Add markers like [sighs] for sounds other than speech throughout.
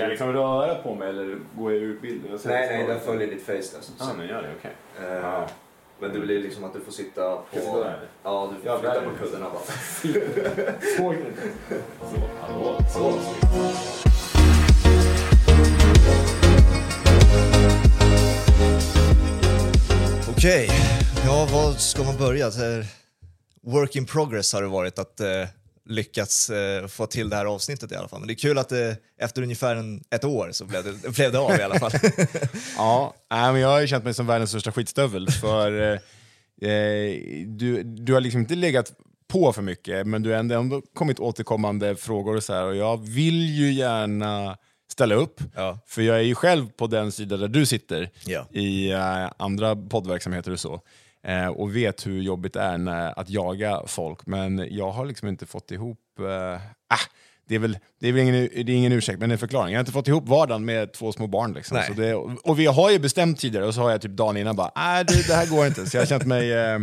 Kan jag liksom röra på mig eller går jag ur bilden? Jag Nej, det nej, den följer ditt face där. Så, Ja, den gör det, okej. Eh, Ja. Men det blir liksom att du får sitta på... jag sitta där? Ja, du får Ja, flytta där. på kuddarna bara. Såg ni inte? Så, hallå. Så. Okej, ja vad ska man börja? Så här, Work in progress har det varit att eh, lyckats eh, få till det här avsnittet i alla fall. Men det är kul att det, efter ungefär en, ett år så blev det, [laughs] blev det av i alla fall. [laughs] Ja, nej, men jag har ju känt mig som världens största skitstövel för eh, eh, du, du har liksom inte legat på för mycket men du har ändå, ändå kommit återkommande frågor och så här och jag vill ju gärna ställa upp Ja. för jag är ju själv på den sida där du sitter Ja. i eh, andra poddverksamheter och så eh, och vet hur jobbigt det är när, att jaga folk men jag har liksom inte fått ihop eh, ah, det är väl, det är väl ingen, det är ingen ursäkt, men en förklaring. Jag har inte fått ihop vardagen med två små barn. Liksom. Så det, och vi har ju bestämt tidigare, och så har jag typ dagen innan bara, nej det, det här går inte. Så jag har känt mig eh,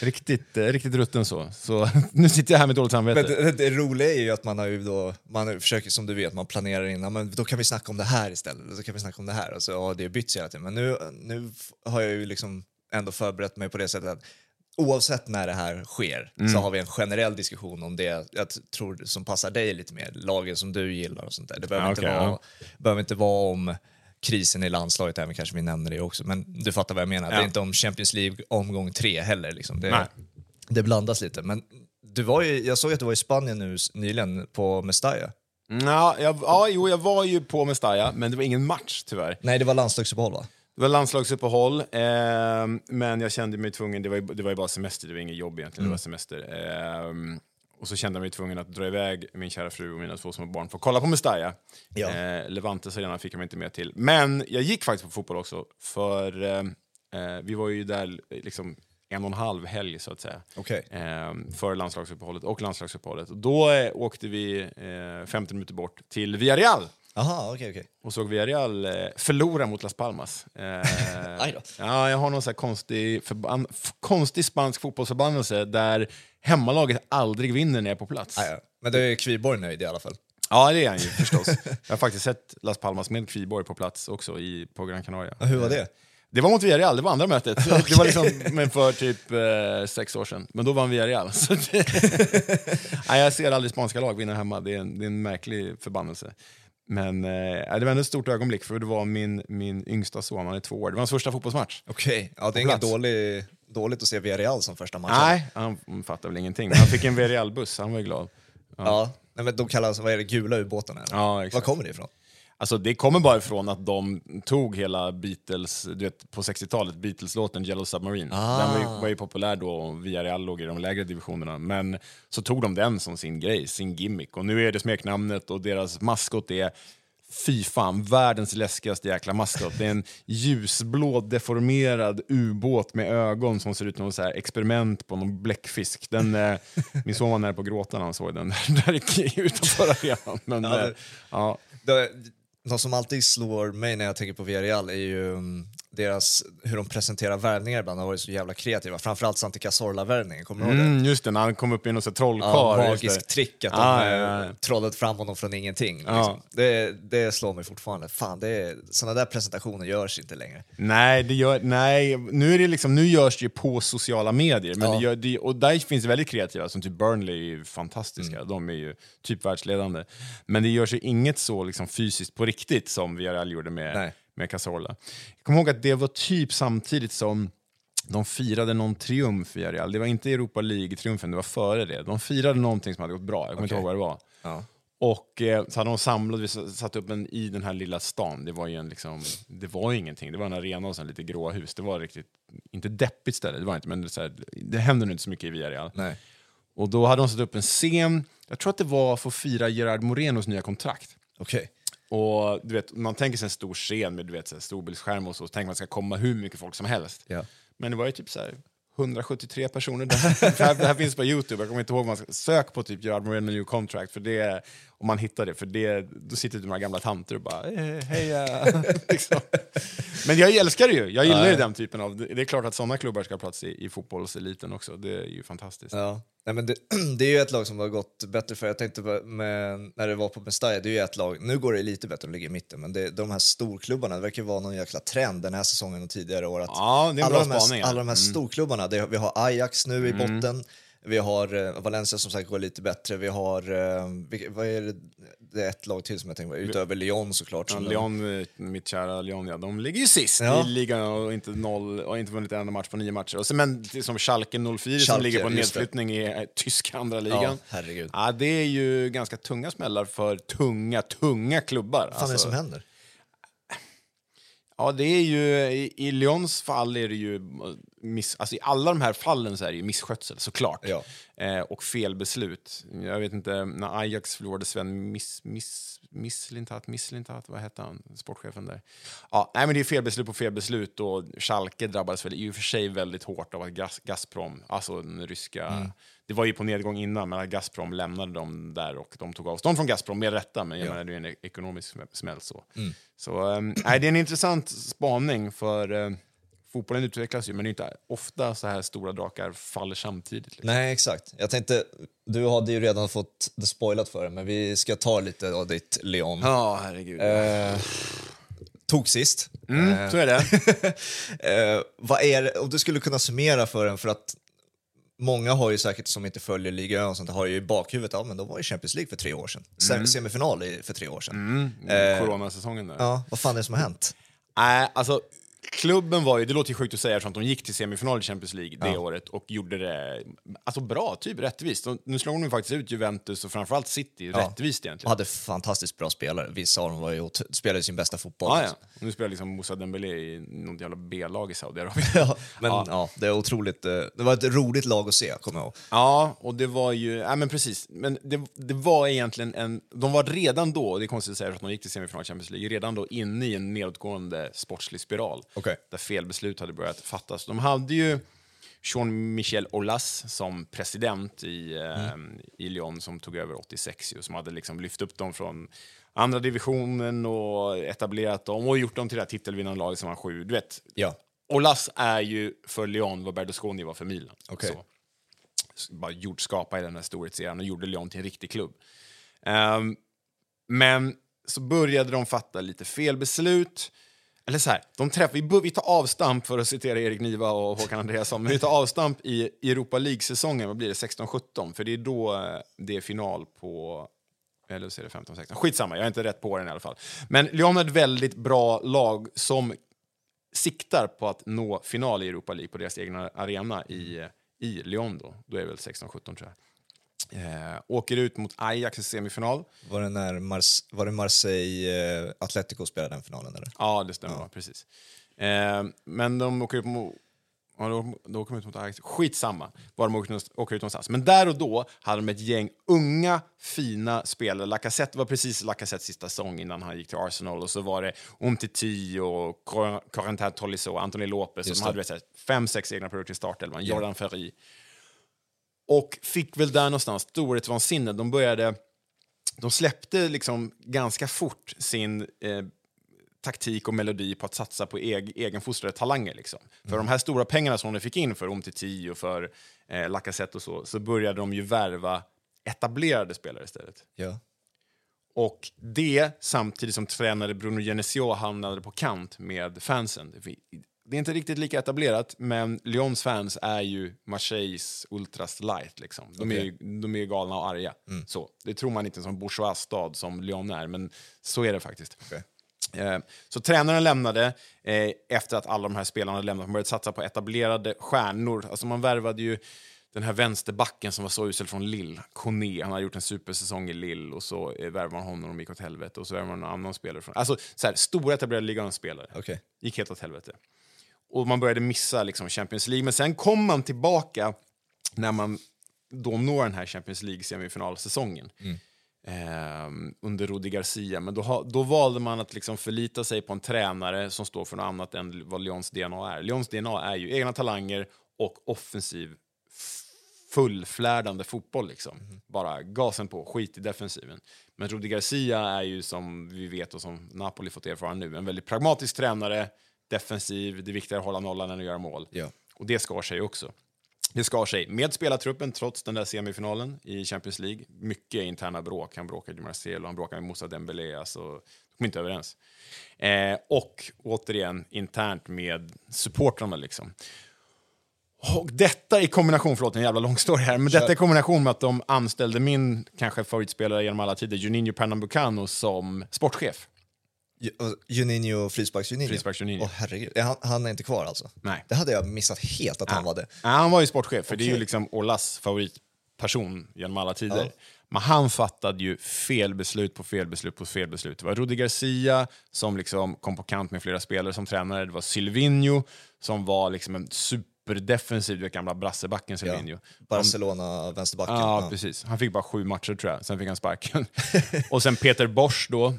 riktigt, eh, riktigt rutten så. Så [laughs] nu sitter jag här med dåligt samvete. Men det, det roliga är ju att man har ju då, man försöker som du vet, man planerar innan, men då kan vi snacka om det här istället, då kan vi snacka om det här. Och så har det bytts hela tiden. Men nu, nu har jag ju liksom ändå förberett mig på det sättet att oavsett när det här sker Mm. så har vi en generell diskussion om det jag tror som passar dig lite mer, lagen som du gillar och sånt där. Det behöver, Ja, inte, vara, ja. behöver inte vara om krisen i landslaget, även kanske vi nämner det också, men du fattar vad jag menar. Det är Ja. inte om Champions League omgång tre heller. Liksom. Det, det blandas lite. Men du var ju, jag såg att du var i Spanien nu nyligen på Mestalla. Ja, jag, ja, jo, jag var ju på Mestalla, men det var ingen match tyvärr. Nej, det var landslagsuppehåll va? Det var landslagsuppehåll, eh, men jag kände mig tvungen, det var, ju, det var ju bara semester, det var inget jobb egentligen, det var semester. Eh, och så kände jag mig tvungen att dra iväg min kära fru och mina två små barn för att kolla på Mestalla. Ja. Eh, Levantes arena fick jag mig inte med till. Men jag gick faktiskt på fotboll också, för eh, eh, vi var ju där liksom en och en halv helg så att säga. Okej. Eh, för landslagsuppehållet och landslagsuppehållet. Och då eh, åkte vi eh, 50 minuter bort till Villarreal Aha, okej, okej. och såg Villarreal eh, förlora mot Las Palmas. Eh, [laughs] Aj ja, jag har någon så konstig, förban- konstig spansk fotbollsförbannelse där hemmalaget aldrig vinner när jag är på plats. Ah, ja. Men då är Kviborg nöjd i alla fall. Ja, det är han ju förstås. jag har faktiskt sett Las Palmas med Kviborg på plats också i, på Gran Canaria. Och hur var det? Det var mot Villarreal, det var andra mötet. [laughs] Det var liksom men för typ eh, sex år sedan. Men då vann Villarreal. Det... [laughs] Nej, jag ser aldrig spanska lag vinna hemma, det är en, det är en märklig förbannelse. Men eh, det var ändå ett stort ögonblick, för det var min, min yngsta son, han är två år. Det var hans första fotbollsmatch. Okej, ja, det är inget dålig, dåligt att se Villarreal som första match. Nej, han fattar väl ingenting. Men han fick en Villarreal-buss, han var ju glad. Ja. Nej, men de kallas, vad är det, gula ubåtarna? Ja, Var exakt. kommer det ifrån? Alltså det kommer bara ifrån att de tog hela Beatles, du vet på 60-talet, Beatles-låten Yellow Submarine. Ah. Den var ju, var ju populär då och Villarreal låg i de lägre divisionerna. Men så tog de den som sin grej, sin gimmick. Och nu är det smeknamnet och deras maskot är Fy fan, världens läskigaste jäkla maskot. Det är en ljusblå deformerad ubåt med ögon som ser ut som här experiment på någon bläckfisk. Den, eh, [laughs] min son var nära på att gråta när han såg den [laughs] där, där utanför arenan. Men, Ja, eh, ja, de något som alltid slår mig när jag tänker på Villarreal är ju um, deras, hur de presenterar värvningar ibland har varit så jävla kreativa. Framförallt Santi Cazorla-värvningen, kommer du ihåg det? Mm, just det, när han kom upp i Ja, trollkarl. just magisk det. trick att de Ja, eh, ja, ja. trollat fram honom från ingenting. Ja. Liksom. Det, det slår mig fortfarande. Fan, det såna där presentationer görs inte längre. Nej, det gör, nej nu, är det liksom, nu görs det ju på sociala medier. Men Ja. det gör, det, och där finns det väldigt kreativa, som typ Burnley är fantastiska. Mm. De är ju typ världsledande. Men det görs ju inget så liksom fysiskt på riktigt som Villarreal gjorde med, Nej. Med Cazorla. Jag kommer ihåg att det var typ samtidigt som de firade någon triumf i Villarreal. Det var inte Europa League-triumfen, det var före det. De firade någonting som hade gått bra, jag kommer inte Okej. ihåg vad det var. Ja. Och eh, så hade de samlat, vi satt upp en i den här lilla stan. Det var ju en liksom, det var ingenting. Det var en arena och sen lite gråa hus. Det var riktigt, inte deppigt ställe, det var inte, men det, så här, det händer nu inte så mycket i Villarreal. Nej. Och då hade de satt upp en scen, jag tror att det var för att fira Gerard Morenos nya kontrakt. Okej. Och du vet, man tänker sig en stor scen med du vet, så storbildsskärm och så, så tänker man att det ska komma hur mycket folk som helst. Ja. Men det var ju typ så här 173 personer där. [laughs] det, här, det här finns på Youtube, jag kommer inte ihåg, man ska, sök på typ Gerard Moreno New Contract, för det, om man hittar det, för det, då sitter de här gamla tanter och bara eh, heja. [laughs] [laughs] liksom. Men jag älskar det ju, jag gillar ju den typen av, det är klart att sådana klubbar ska ha plats i, i fotbollseliten också, det är ju fantastiskt. Ja. Nej, men det, [clears throat] det är ju ett lag som har gått bättre för jag tänkte med, när det var på Mestalla, det är ju ett lag, nu går det lite bättre, de ligger i mitten, men det, de här storklubbarna, det verkar vara någon jäkla trend den här säsongen och tidigare år att Ja, alla, de här, spaning, alla de här Mm. storklubbarna, det, vi har Ajax nu i botten, vi har eh, Valencia som sagt går lite bättre, vi har, eh, vad är det, det är ett lag till som jag tänker på, utöver Lyon såklart. Ja, som Lyon, eh, mitt kära Lyon, ja, de ligger ju sist Ja. i ligan och inte, noll, och inte vunnit en enda match på nio matcher. Och så, men som Schalke 04 som Schalke, ligger på nedflyttning i tyska andra ligan. Ja, herregud. Ja, det är ju ganska tunga smällar för tunga, tunga klubbar. Vad fan är det Alltså, som händer? Ja, det är ju, i, i Lyons fall är det ju, miss, alltså i alla de här fallen så är det ju misskötsel såklart. Ja. Eh, och felbeslut. Jag vet inte, när Ajax förlorade Sven Miss, Miss, Misslintat, Misslintat, vad hette han, sportchefen där? Ja, nej men det är felbeslut på felbeslut och Schalke drabbades väl i och för sig väldigt hårt av att Gazprom, alltså den ryska, det var ju på nedgång innan, men Gazprom lämnade dem där och de tog avstånd från Gazprom med rätta, men jag Ja. menar det är en ekonomisk sm- smäll så. Så eh, nej, det är en intressant spaning för eh, fotbollen utvecklas ju, men det är inte ofta så här stora drakar faller samtidigt. Liksom. Nej, exakt. Jag tänkte, du hade ju redan fått det spoilat för dig, men vi ska ta lite av ditt Leon. Ja, herregud. Eh, tog sist. Mm, så är det. [laughs] Eh, vad är det, om du skulle kunna summera för en, för att många har ju säkert som inte följer ligan och sånt, har ju i bakhuvudet, ja men de var i Champions League för tre år sedan. Sem- Semifinal i, för tre år sedan. Mm, Coronasäsongen där. Ja, vad fan är det som har hänt? Nej, alltså klubben var ju, det låter ju sjukt att säga eftersom att de gick till semifinal i Champions League det året och gjorde det alltså bra, typ rättvist. De, nu slog de faktiskt ut Juventus och framförallt City, rättvist Och egentligen. hade fantastiskt bra spelare. Vissa av dem var ju, spelade sin bästa fotboll. Ja, ja. Och nu spelar liksom Moussa Dembélé i något jävla B-lag i Saudiarabien. [laughs] Ja, men Ja. ja. det är otroligt. eh, Det var ett roligt lag att se, kommer jag ihåg. Ja, och det var ju, ja men precis, men det, det var egentligen en, de var redan då, det är konstigt att säga att de gick till semifinal i Champions League, redan då inne i en nedåtgående sportslig spiral. Okej. Där felbeslut hade börjat fattas. De hade ju Jean-Michel Aulas som president i, eh, i Lyon som tog över 86 ju, som hade liksom lyft upp dem från andra divisionen och etablerat dem och gjort dem till det här titelvinnande laget som var sju. Du vet, Ja. Aulas är ju för Lyon vad Berlusconi var för Milan. Okej. Så. Så bara gjort, skapa i den här storhetseran och gjorde Lyon till en riktig klubb. Ehm, men så började de fatta lite felbeslut. Eller så här, de träffar, vi, vi tar avstamp, för att citera Erik Niva och Håkan Andreasson, men vi tar avstamp i Europa League-säsongen, vad blir det, 16-17? För det är då eh, det är final på eller så är det 15-16. Skitsamma, jag är inte rätt på den i alla fall. Men Lyon har ett väldigt bra lag som siktar på att nå final i Europa League på deras egna arena i, eh, i Lyon. Då, då är det väl 16-17 tror jag. Eh, åker ut mot Ajax i semifinal. Var det när Mars, var det Marseille eh, Atletico spelade den finalen? Eller? Ja, det stämmer. bra, Precis. Eh, men de åker ut mot... Ja, då, de ut mot Ajax. Skitsamma var de åker, ut någonstans. Men där och då hade de ett gäng unga, fina spelare. Lacazette var precis Lacazettes sista säsong innan han gick till Arsenal. Och så var det Umtiti och Cor- Corentin Tolisso och Anthony Lopez. Det. hade vet, fem, sex egna produkter i startelvan. Jordan Ferry. Och fick väl där någonstans storhetsvansinne. De började... De släppte liksom ganska fort sin eh, taktik och melodi på att satsa på eg, egenfostrade talanger. Liksom. För de här stora pengarna som de fick in för Umtiti och för eh, Lacazette och så, så började de ju värva etablerade spelare istället. Ja. Och det samtidigt som tränare Bruno Genesio hamnade på kant med fansen. Det- är inte riktigt lika etablerat, men Lyons fans är ju Marseilles ultras light. Liksom. De, är ju, de är galna och arga. Så, det tror man inte som bourgeois stad som Lyon är, men så är det faktiskt. Okej. Eh, Så tränaren lämnade eh, efter att alla de här spelarna lämnat. Man började satsa på etablerade stjärnor. Alltså man värvade ju den här vänsterbacken som var så usel från Lille, Kone. Han har gjort en supersäsong i Lille och så eh, värvade man honom och gick åt helvete. Och så värvade man en annan spelare. Från, alltså så här, stora etablerade ligaspelare. Okej. Gick helt åt helvete. Och man började missa liksom, Champions League. Men sen kom man tillbaka när man då når den här Champions League-semifinalsäsongen. eh, under Rudi Garcia. Men då, då valde man att liksom förlita sig på en tränare som står för något annat än vad Lyons DNA är. Lyons DNA är ju egna talanger och offensiv fullflärdande fotboll. Liksom. Bara gasen på, skit i defensiven. Men Rudi Garcia är ju som vi vet och som Napoli fått erfara nu, en väldigt pragmatisk tränare, defensiv, det är viktigare att hålla nollan än att göra mål. Ja. Och det skar sig också. Det skar sig med spelartruppen trots den där semifinalen i Champions League. Mycket interna bråk. Han bråkade med Marcelo, han bråkade med Moussa Dembélé. Alltså, de kom inte överens. Eh, och återigen internt med supportrarna. Liksom. Och detta i kombination, förlåt en jävla lång story här, men detta i kombination med att de anställde min kanske favoritspelare genom alla tider, Juninho Pernambucano, som sportchef. Juninho, frisparks-Juninho? Herregud, Är han, han är inte kvar alltså? Nej. Det hade jag missat helt att han var det. Ja, han var ju sportchef, för det är ju liksom Olas favoritperson genom alla tider. Men han fattade ju felbeslut på felbeslut på felbeslut. Det var Rudi Garcia som liksom kom på kant med flera spelare som tränare. Det var Silvinho som var liksom en superdefensiv, du gamla brassebacken Silvinho. Barcelona, vänsterbacken. Ja, Ja. precis. Han fick bara sju matcher tror jag, sen fick han sparken. [laughs] och sen Peter Bosch då,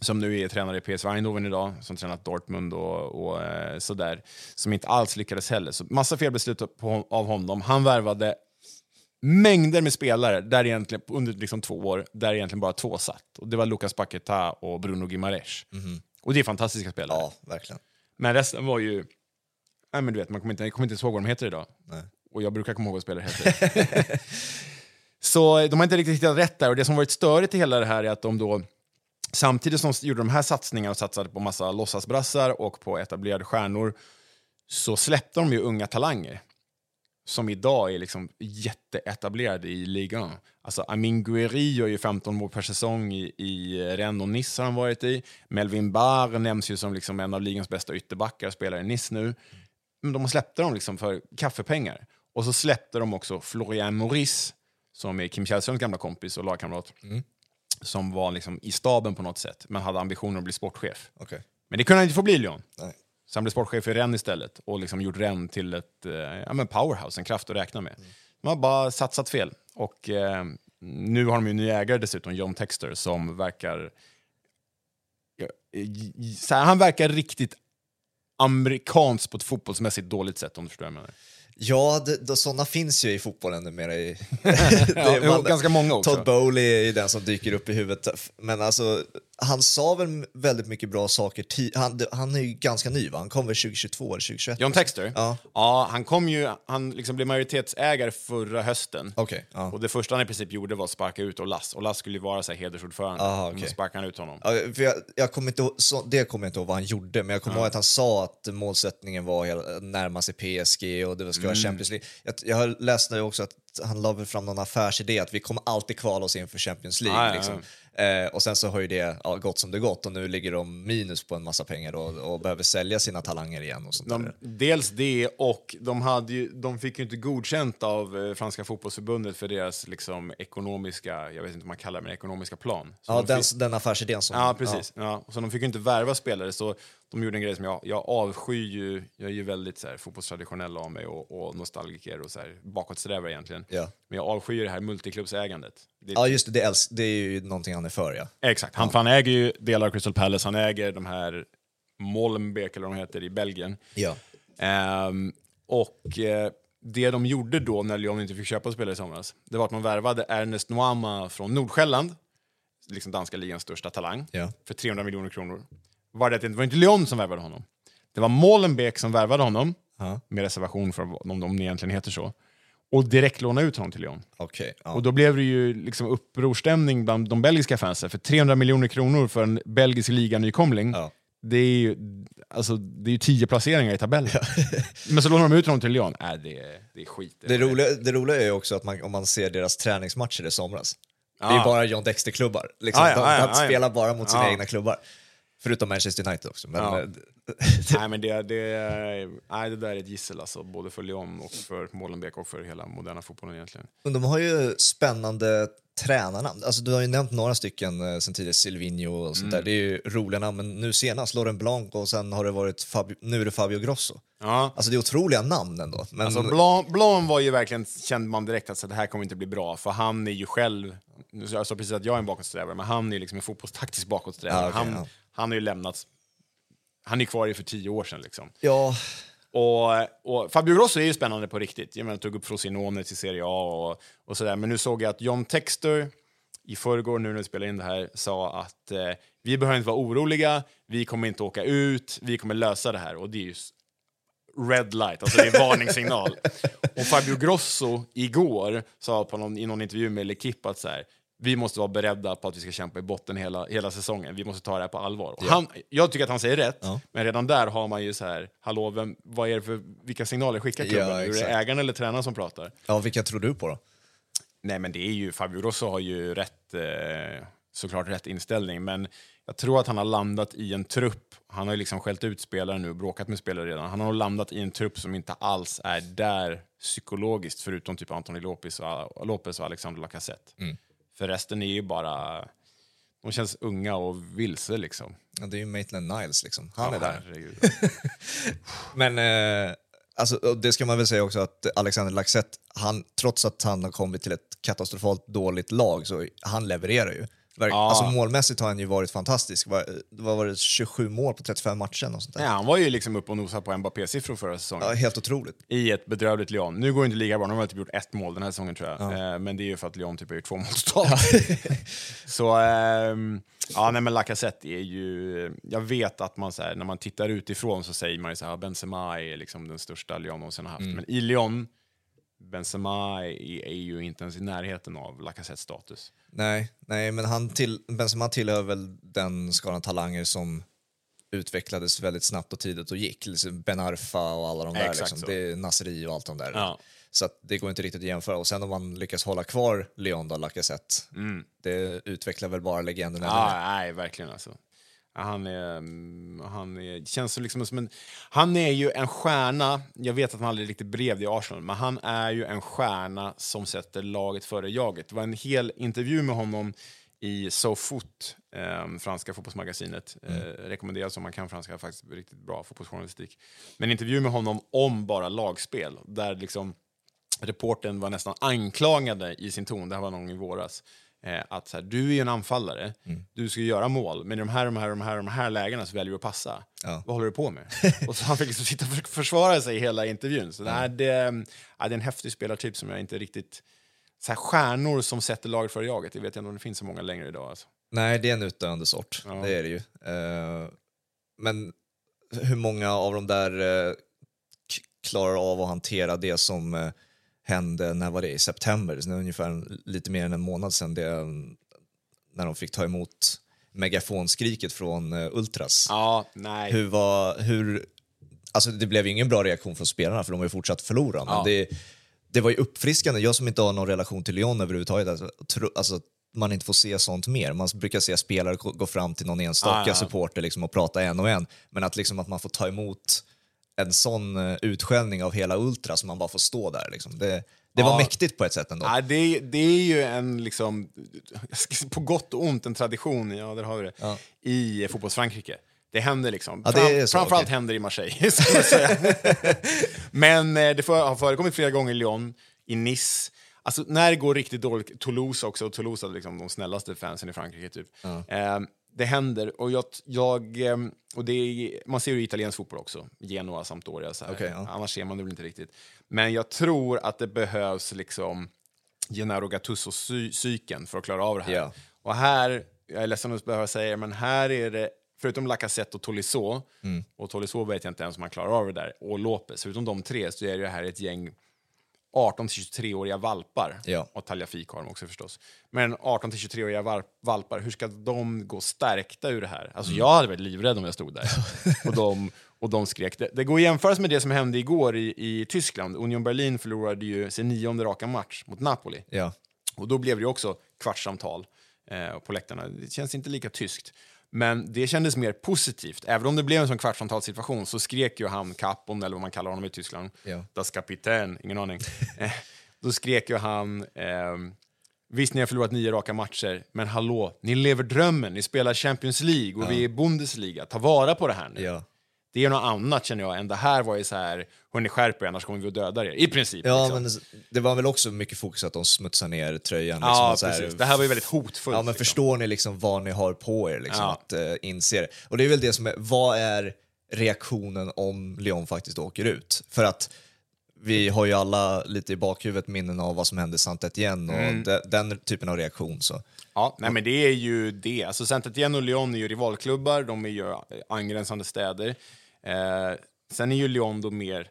som nu är tränare i PSV Eindhoven idag, som tränat Dortmund och, och eh, sådär, som inte alls lyckades heller. Så massa felbeslut på, av honom. Han värvade mängder med spelare där egentligen, under liksom två år, där egentligen bara två satt. Och det var Lucas Paquetá och Bruno Guimaraes. Och det är fantastiska spelare. ja, verkligen. Men resten var ju... Nej, men du vet, man kommer inte, jag kommer inte ihåg vad de heter idag. Nej. Och jag brukar komma ihåg vad spelare heter. [laughs] så de har inte riktigt hittat rätt där. Och det som varit störigt i hela det här är att de då samtidigt som de gjorde de här satsningarna och satsade på massa låtsasbrassar och på etablerade stjärnor så släppte de ju unga talanger som idag är liksom jätteetablerade i ligan. Alltså Amin Gueri gör ju 15 mål per säsong i, i Rennes och Nice har han varit i. Melvin Barr nämns ju som liksom en av ligans bästa ytterbackar, spelar i Nice nu. Men de släppte dem liksom för kaffepengar. Och så släppte de också Florian Maurice, som är Kim Källströms gamla kompis och lagkamrat, mm som var liksom i staben på något sätt, men hade ambitioner att bli sportchef. Okej. Men det kunde han inte få bli, Lyon. Nej. Så han blev sportchef i Rennes istället och liksom gjort Rennes till ett eh, ja, men powerhouse, en kraft att räkna med. De har bara satsat fel. Och eh, nu har de ju en ny ägare dessutom, John Texter, som verkar... I- i- så här, han verkar riktigt amerikanskt på ett fotbollsmässigt dåligt sätt om du förstår vad jag menar. Ja, det, då, sådana finns ju i fotbollen numera. I, [laughs] [laughs] det, Ja, jo, ganska många också. Todd Bowley är den som dyker upp i huvudet. Men alltså, han sa väl väldigt mycket bra saker. Han, han är ju ganska ny, va? Han kom väl 2022 eller 2021? John Texter? Ja. ja han kom ju, han liksom blev majoritetsägare förra hösten. Okej, ja. Och det första han i princip gjorde var att sparka ut Olas. Olas skulle ju vara så här hedersordförande. Aha, då sparkade han ut honom. Ja, jag, jag kommer inte så, det kommer jag inte ihåg vad han gjorde, men jag kommer ihåg att han sa att målsättningen var att närma sig PSG och det skulle Mm. vara Champions League. Jag, jag har läst nu också att han la fram någon affärsidé att vi kommer alltid kvala oss inför Champions League. Ja, ja, ja. liksom. Eh, och sen så har ju det ja, gått som det gått och nu ligger de minus på en massa pengar då, och behöver sälja sina talanger igen och sånt De, där. dels det, och de, hade ju, de fick ju inte godkänt av eh, Franska fotbollsförbundet för deras liksom, ekonomiska, jag vet inte om man kallar det, men ekonomiska plan. Så Ja, de den, fick, den affärsidén som... ja, precis. Ja. Så de fick ju inte värva spelare, så de gjorde en grej som jag, jag avskyr ju, jag är ju väldigt så här, fotbollstraditionell av mig och, och nostalgiker och så här, bakåtsträvare egentligen. Ja. Men jag avskyr det här multiklubbsägandet. Det är Ja, just det, det, älsk, det är ju någonting han är för, ja. Exakt, han, han äger ju delar av Crystal Palace, han äger de här Molenbeek eller vad de heter i Belgien. Ja. Ehm, och eh, det de gjorde då när Lyon inte fick köpa spelare i somras, det var att man värvade Ernest Noama från Nordsjälland, liksom danska ligans största talang, Ja. för 300 miljoner kronor. Var det, att det var inte Lyon som värvade honom. Det var Molenbeek som värvade honom, Ja. med reservation för om de egentligen heter så, och direkt låna ut honom till Lyon. Okej. ja. Och då blev det ju liksom upprorstämning bland de belgiska fansen, för 300 miljoner kronor för en belgisk liga-nykomling, Ja. det är ju alltså, det är ju tio placeringar i tabellen. [laughs] Men så lånar de ut honom till Lyon. Äh, det, det är skit. Det roliga, det roliga är ju också att man, om man ser deras träningsmatcher i somras. Det är ju bara John Dexter-klubbar. Liksom, Ja, ja, de ja, de spelar bara mot sina egna klubbar. Förutom Manchester United också. Men, Ja. eh, [laughs] Nej, men det, det, nej, det där är ett gissel, alltså, både för Lyon och för Molenbeek och för hela moderna fotbollen egentligen. men de har ju spännande tränarnamn. Alltså, du har ju nämnt några stycken eh, sen tidigare, Silvinho och sånt Mm. där. Det är ju roliga namn. Men nu senast Laurent Blanc och sen har det varit Fabio, nu är det Fabio Grosso. Ja. Alltså det är otroliga namn ändå. Men, Alltså, Blanc, Blanc var ju verkligen, kände man direkt att så, det här kommer inte bli bra, för han är ju själv jag sa precis att jag är en bakåtsträvare, men han är liksom en fotbollstaktisk bakåtsträvare. Ja, okej, han, ja. Han har ju lämnats, han är kvar i för tio år sedan liksom. Ja, Och, och Fabio Grosso är ju spännande på riktigt. Jag menar, tog upp Frosinone till Serie A och, och sådär. Men nu såg jag att John Textor i förrgår, nu när vi spelar in det här, sa att eh, vi behöver inte vara oroliga, vi kommer inte åka ut, vi kommer lösa det här. Och det är ju red light, alltså det är varningssignal. [laughs] och Fabio Grosso igår sa på någon, i någon intervju med L'Equipe att så här, vi måste vara beredda på att vi ska kämpa i botten hela, hela säsongen. Vi måste ta det här på allvar. Och han, jag tycker att han säger rätt, Ja. men redan där har man ju så här, hallå, vem, vad är det för, vilka signaler skickar Ja, klubben? är det ägaren eller tränaren som pratar? ja, vilka tror du på då? Nej, men det är ju, Fabio Grosso har ju rätt, eh, såklart rätt inställning, men jag tror att han har landat i en trupp, han har ju liksom skällt ut spelare nu, bråkat med spelare redan, han har landat i en trupp som inte alls är där psykologiskt, förutom typ Anthony Lopez och, Lopez och Alexander Lacazette. För resten är ju bara, de känns unga och vilse liksom. Ja, det är ju Maitland Niles liksom. Han Ja, är där. [laughs] Men eh, alltså, det ska man väl säga också att Alexander Laxett, han, trots att han har kommit till ett katastrofalt dåligt lag, så han levererar ju. Verk, Ja. Alltså målmässigt har han ju varit fantastisk. Vad, vad var det, 27 mål på 35 matcher? Och sånt där. Ja, han var ju liksom uppe och nosade på Mbappé-siffror förra säsongen. Ja, helt otroligt. i ett bedrövligt Lyon. Nu går det inte lika bra, de har typ gjort ett mål den här säsongen tror jag. Eh, men det är ju för att Lyon typ har gjort två mål [laughs] totalt. så, ehm, ja nej men Lacazette är ju, jag vet att man så här, när man tittar utifrån så säger man ju så här, Benzema är liksom den största Lyon någonsin har haft. Men i Lyon, Benzema är, är ju inte ens i närheten av Lacazettes status. Nej, nej men han till, Benzema tillhör väl den skaran talanger som utvecklades väldigt snabbt och tidigt och gick. Liksom ben Arfa och alla de där. Exakt Liksom. så. Det är Nasri och allt de där. Ja. Så det går inte riktigt att jämföra. Och sen om man lyckas hålla kvar Leon då, Lacazette, det utvecklar väl bara legenden Mm. Ja, nej, verkligen alltså. Han, är, mm, han är, känns som liksom som en... Han är ju en stjärna, jag vet att han aldrig riktigt blev det i Arsenal, men han är ju en stjärna som sätter laget före jaget. Det var en hel intervju med honom i SoFoot, eh, franska fotbollsmagasinet. Eh, rekommenderas om man kan franska, faktiskt riktigt bra fotbollsjournalistik. Men en intervju med honom om bara lagspel, där liksom reporten var nästan anklagande i sin ton, det här var någon i våras, eh, att så här, du är ju en anfallare, du ska göra mål, men i de här, de här, de här, de här lägena så väljer du att passa. Ja. Vad håller du på med? [laughs] och så han fick liksom sitta och för- försvara sig i hela intervjun. Så det, här, det, ja, det är en häftig spelartyp som jag inte riktigt... Så här, stjärnor som sätter laget före jaget, det vet jag inte om det finns så många längre idag. Alltså. Nej, det är en utdöende sort. Ja. Det är det ju. Eh, men hur många av de där eh, klarar av att hantera det som eh, hände, när var det? I september? Så det är ungefär lite mer än en månad sedan det, när de fick ta emot megafonskriket från eh, Ultras. Ja, nej. Hur var, hur, alltså det blev ju ingen bra reaktion från spelarna för de har ju fortsatt förlora. Men Ja. det, det var ju uppfriskande. Jag som inte har någon relation till Lyon överhuvudtaget, alltså, tro, alltså man inte får se sånt mer. Man brukar se spelare gå fram till någon enstaka Ja, ja. supporter liksom, och prata en och en. Men att, liksom, att man får ta emot en sån eh, utskällning av hela Ultra som man bara får stå där. Liksom. Det, det var Ja. mäktigt på ett sätt ändå. Ja, det, är- det är ju en, liksom, på gott och ont, en tradition ja, där har vi det, Ja. i fotbolls-Frankrike. Det händer liksom. Ja, det så, framförallt okej. händer i Marseille, [laughs] ska man säga. [laughs] Men eh, det har förekommit flera gånger i Lyon, i Nice. Alltså, när det går riktigt dåligt, Toulouse också, och Toulouse är liksom de snällaste fansen i Frankrike. Typ. Eh, det händer, och, jag, jag, eh, och det är, man ser ju italiensk fotboll också, Genoa, Sampdoria, så. Okej, ja. annars ser man det väl inte riktigt. Men jag tror att det behövs liksom Gennaro Gattuso-psyken för att klara av det här. Ja. Och här, jag är ledsen att behöva säga men här är det, förutom Lacazette och Tolisso, Mm. och Tolisso vet jag inte ens om han klarar av det där, och Lopez, förutom de tre så är det här ett gäng 18-23-åriga valpar. Ja. Och Tagliafico har de också förstås. Men 18-23-åriga val- valpar, hur ska de gå stärkta ur det här? Alltså Mm. jag hade varit livrädd om jag stod där. [laughs] och, de, och de skrek. Det, det går att jämföras med det som hände igår i, i Tyskland. Union Berlin förlorade ju sin nionde raka match mot Napoli. Ja. Och då blev det också kvartssamtal eh, på läktarna. Det känns inte lika tyskt. Men det kändes mer positivt. Även om det blev en sån kvartssamtalssituation så skrek ju han Capon, eller vad man kallar honom i Tyskland, Ja. Das Kapitän, ingen aning. [laughs] eh, då skrek ju han, ehm, visst ni har förlorat nio raka matcher, men hallå, ni lever drömmen, ni spelar Champions League och vi är i Bundesliga, ta vara på det här nu. Ja. Det är något annat känner jag än det här var ju så här, hörni skärp er annars kommer vi att döda er. I princip. Ja, liksom. men det var väl också mycket fokus att de smutsar ner tröjan. Liksom, ja så här- precis. Det här var ju väldigt hotfullt. Ja, men liksom. förstår ni liksom vad ni har på er? Liksom, Ja. Att uh, inse det. Och det är väl det som är, vad är reaktionen om Lyon faktiskt åker ut? För att vi har ju alla lite i bakhuvudet minnen av vad som hände i saint Etienne och Mm. de, den typen av reaktion. Så. Ja, nej, men det är ju det. Alltså Saint-Étienne och Lyon är ju rivalklubbar, de är ju eh, angränsande städer. Eh, sen är ju Lyon då mer...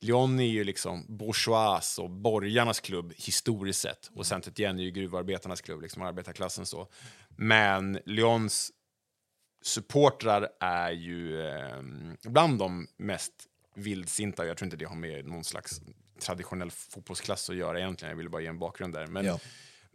Lyon är ju liksom bourgeois och borgarnas klubb historiskt sett. Och Saint-Étienne är ju gruvarbetarnas klubb, liksom arbetarklassen så. Men Lyons supportrar är ju eh, bland de mest vildsinta. Jag tror inte det har med någon slags traditionell fotbollsklass att göra egentligen. Jag ville bara ge en bakgrund där. Men, Ja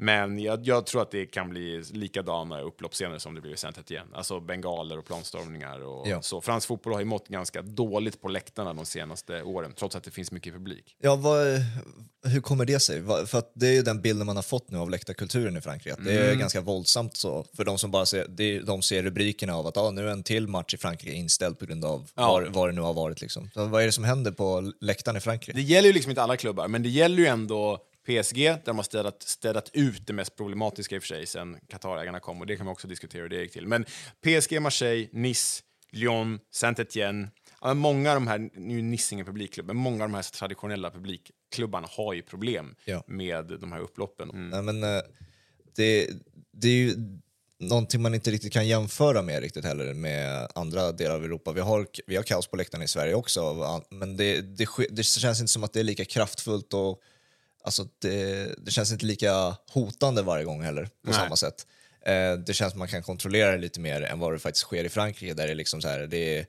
men jag, jag tror att det kan bli likadana upploppsscener som det blev i saint igen. Alltså bengaler och planstormningar och Ja. så. Fransk fotboll har ju mått ganska dåligt på läktarna de senaste åren, trots att det finns mycket publik. Ja, vad, hur kommer det sig? För det är ju den bilden man har fått nu av läktarkulturen i Frankrike. Att det Mm. är ganska våldsamt så. För de som bara ser, de ser rubrikerna av att ah, nu är en till match i Frankrike inställd på grund av Ja. vad, vad det nu har varit. Liksom. Så vad är det som händer på läktaren i Frankrike? Det gäller ju liksom inte alla klubbar, men det gäller ju ändå PSG, där de har städat, städat ut det mest problematiska i och för sig sen Qatarägarna kom, och det kan vi också diskutera hur det gick till. Men PSG, Marseille, Nice, Lyon, Saint-Étienne, många av de här, nu är Nice ingen publikklubb, men många av de här traditionella publikklubbarna har ju problem Ja. med de här upploppen. Mm. Nej, men, eh, det, det är ju någonting man inte riktigt kan jämföra med riktigt heller med andra delar av Europa. Vi har, vi har kaos på läktarna i Sverige också, men det, det, det känns inte som att det är lika kraftfullt och alltså det, det känns inte lika hotande varje gång heller på Nej. samma sätt. Eh, det känns som att man kan kontrollera det lite mer än vad det faktiskt sker i Frankrike där det är liksom så här, det är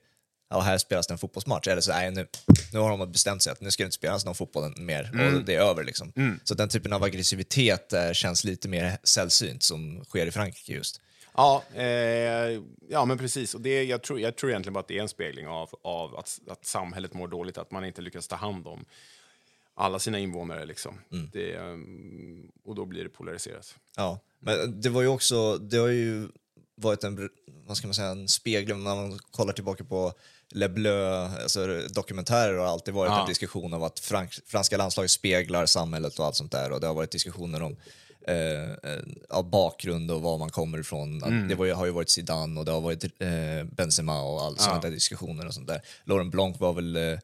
ja, här spelas det en fotbollsmatch. Eller så, nej, nu, nu har de bestämt sig att nu ska det inte spelas någon fotboll mer och det är över. Liksom. Så den typen av aggressivitet eh, känns lite mer sällsynt som sker i Frankrike just. Ja, eh, ja, men precis. Och det, jag, tror, jag tror egentligen bara att det är en spegling av, av att, att samhället mår dåligt, att man inte lyckas ta hand om alla sina invånare. Liksom. Det, ehm, och då blir det polariserat. Ja, men det var ju också, det har ju varit en, vad ska man säga, en spegling när man kollar tillbaka på Le Bleu, alltså dokumentärer har alltid varit Ja. en diskussion om att frank, franska landslaget speglar samhället och allt sånt där och det har varit diskussioner om eh, bakgrund och var man kommer ifrån. Mm. Det var, har ju varit Zidane och det har varit eh, Benzema och all sådana där diskussioner och sånt där. Laurent Blanc var väl eh,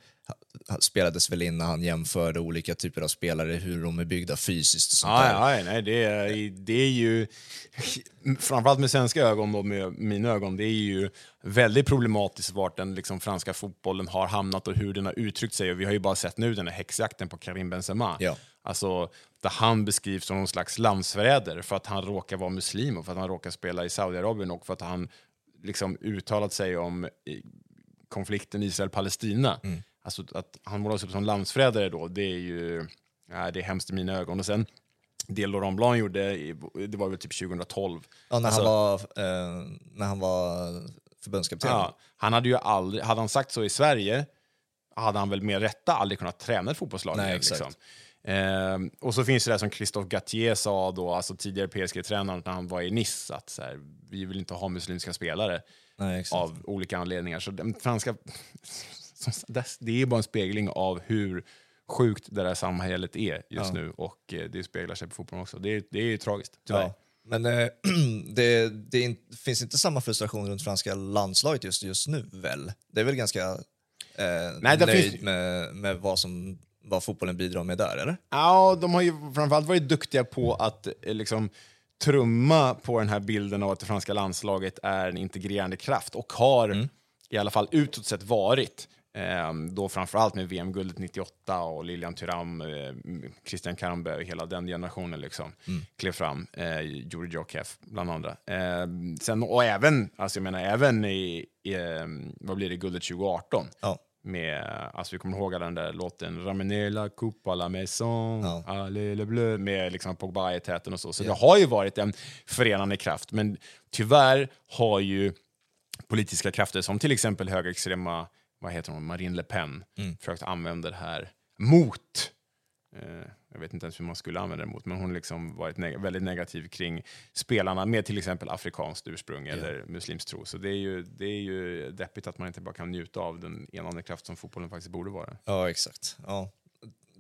spelades väl in när han jämförde olika typer av spelare, hur de är byggda fysiskt och sånt där. Ja, ja, nej, det, är, det är ju, framförallt med svenska ögon och med mina ögon, det är ju väldigt problematiskt vart den liksom, franska fotbollen har hamnat och hur den har uttryckt sig. Och vi har ju bara sett nu den här häxjakten på Karim Benzema. Ja. Alltså, där han beskrivs som någon slags landsförrädare för att han råkar vara muslim och för att han råkar spela i Saudiarabien och för att han liksom uttalat sig om i, konflikten Israel-Palestina. Mm. Alltså att han målas upp som landsförrädare då, det är ju det är hemskt i mina ögon. Och sen det Laurent Blanc gjorde, det var väl typ 2012. Ja, när, Alltså- han var, eh, när han var förbundskapten. Ja, han hade ju aldrig, hade han sagt så i Sverige hade han väl med rätta aldrig kunnat träna ett fotbollslag. Nej. Liksom. Ehm, och så finns det där som Christophe Gattier sa då, alltså tidigare PSG-tränaren när han var i Nice, att så här, vi vill inte ha muslimska spelare Nej, av olika anledningar. Så den franska, det är bara en spegling av hur sjukt det där samhället är just Ja. nu och eh, det speglar sig på fotbollen också. Det är, det är ju tragiskt, tyvärr. Ja. Men eh, [clears throat] det, det in, finns inte samma frustration runt franska landslaget just, just nu väl? Det är väl ganska eh, Nej, nöjd finns- med, med vad, som, vad fotbollen bidrar med där, eller? Ja, de har ju framförallt varit duktiga på att eh, liksom trumma på den här bilden av att det franska landslaget är en integrerande kraft och har i alla fall utåt sett varit. Eh, då framförallt med VM-guldet 98 och Lilian Thuram, eh, Christian Karambö och hela den generationen liksom klev fram. Eh, Juri Djorkaeff bland andra. Eh, sen, och även, alltså jag menar även i, i eh, vad blir det, guldet 2018 Ja. med, alltså vi kommer ihåg den där låten Ramener la coupe à la maison, Ja. allez le bleu, med liksom Pogba i täten och så. Så det har ju varit en förenande kraft, men tyvärr har ju politiska krafter som till exempel högerextrema, vad heter hon, Marine Le Pen, Mm. försökt använda det här mot eh, jag vet inte ens hur man skulle använda det mot, men hon liksom varit neg väldigt negativ kring spelarna med till exempel afrikanskt ursprung eller muslimsk tro. Så det är, ju, det är ju deppigt att man inte bara kan njuta av den enande kraft som fotbollen faktiskt borde vara. Ja, exakt. Ja.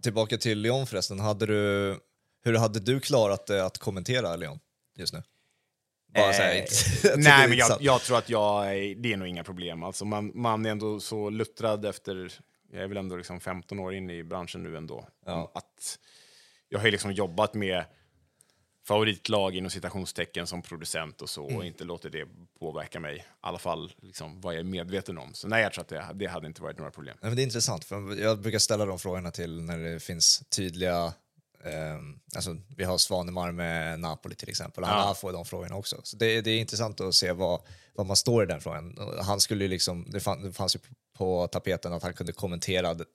Tillbaka till Lyon förresten. Hade du, hur hade du klarat det att kommentera Lyon just nu? Bara så här, [laughs] Eh, inte- Nej, men jag, jag tror att jag, det är nog inga problem. Alltså man, man är ändå så luttrad efter, jag är väl ändå liksom 15 år in i branschen nu ändå. Ja. Att jag har ju liksom jobbat med favoritlag inom citationstecken som producent och så Mm. och inte låter det påverka mig. I alla fall liksom vad jag är medveten om. Så nej, jag tror att det, det hade inte varit några problem. Nej, men det är intressant, för jag brukar ställa de frågorna till när det finns tydliga... Eh, alltså, vi har Svanemar med Napoli till exempel, och Ja. han får de frågorna också. Så det, det är intressant att se vad, vad man står i den frågan. Han skulle liksom, det, fann, det fanns ju på tapeten att han kunde kommentera det,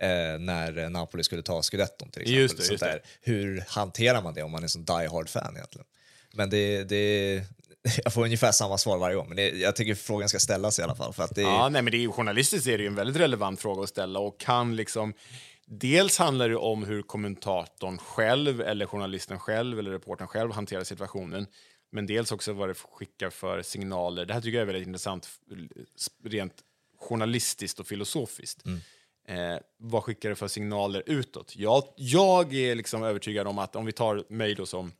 eh, när Napoli skulle ta scudetton till exempel. Just det, just det. Hur hanterar man det om man är en sån die hard-fan egentligen? Men det, det, [laughs] jag får ungefär samma svar varje gång, men det, jag tycker frågan ska ställas i alla fall. För att det, Ja, nej, men det är journalistiskt är det ju en väldigt relevant fråga att ställa och kan liksom... Dels handlar det om hur kommentatorn själv, eller journalisten själv, eller reportern själv hanterar situationen. Men dels också vad det skickar för signaler. Det här tycker jag är väldigt intressant rent journalistiskt och filosofiskt. Eh, vad skickar det för signaler utåt? Jag, jag är liksom övertygad om att om vi tar mig då som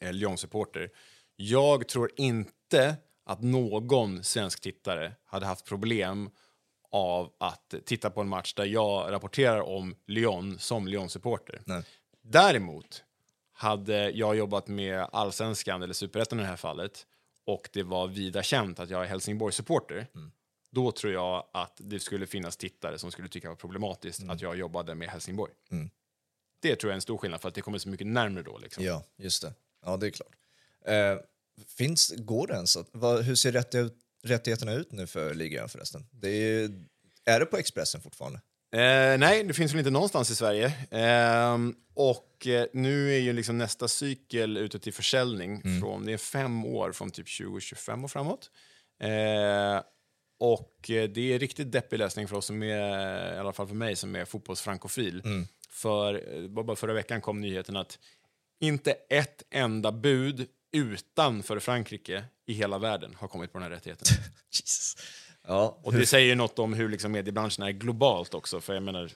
eh, Lyon-supporter. Jag tror inte att någon svensk tittare hade haft problem av att titta på en match där jag rapporterar om Lyon som Lyon-supporter. Däremot hade jag jobbat med allsvenskan, eller superettan i det här fallet, och det var vida känt att jag är Helsingborg-supporter, då tror jag att det skulle finnas tittare som skulle tycka det var problematiskt att jag jobbade med Helsingborg. Det tror jag är en stor skillnad, för att det kommer så mycket närmare då. Liksom. Ja, just det. Ja, det är klart. Eh, finns, går det ens att, vad, hur ser rättighet, rättigheterna ut nu för ligan förresten? Det är, är det på Expressen fortfarande? Eh, nej, det finns väl inte någonstans i Sverige. Ehm, och eh, nu är ju liksom nästa cykel ute till försäljning. Från, det är fem år, från typ 2025 och framåt. Eh, och eh, det är riktigt deppig läsning för oss som är, i alla fall för mig som är fotbollsfrankofil. För eh, bara förra veckan kom nyheten att inte ett enda bud utanför Frankrike i hela världen har kommit på den här rättigheten. [laughs] Ja, Och det säger ju något om hur liksom mediebranschen är globalt också. För jag menar,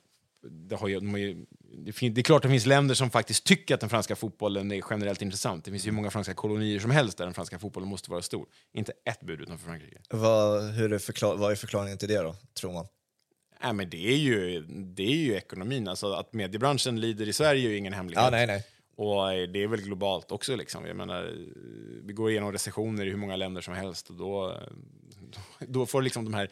det, har ju, de har ju, det, fin, det är klart att det finns länder som faktiskt tycker att den franska fotbollen är generellt intressant. Det finns ju hur många franska kolonier som helst där den franska fotbollen måste vara stor. Inte ett bud utanför Frankrike. vad, hur är förklar, vad är förklaringen till det då, tror man? Nej, men det är ju, det är ju ekonomin. Alltså, att mediebranschen lider i Sverige är ju ingen hemlighet. Ja, nej, nej. Och eh, det är väl globalt också. Liksom. Jag menar, eh, vi går igenom recessioner i hur många länder som helst och då, eh, [laughs] då får liksom de här...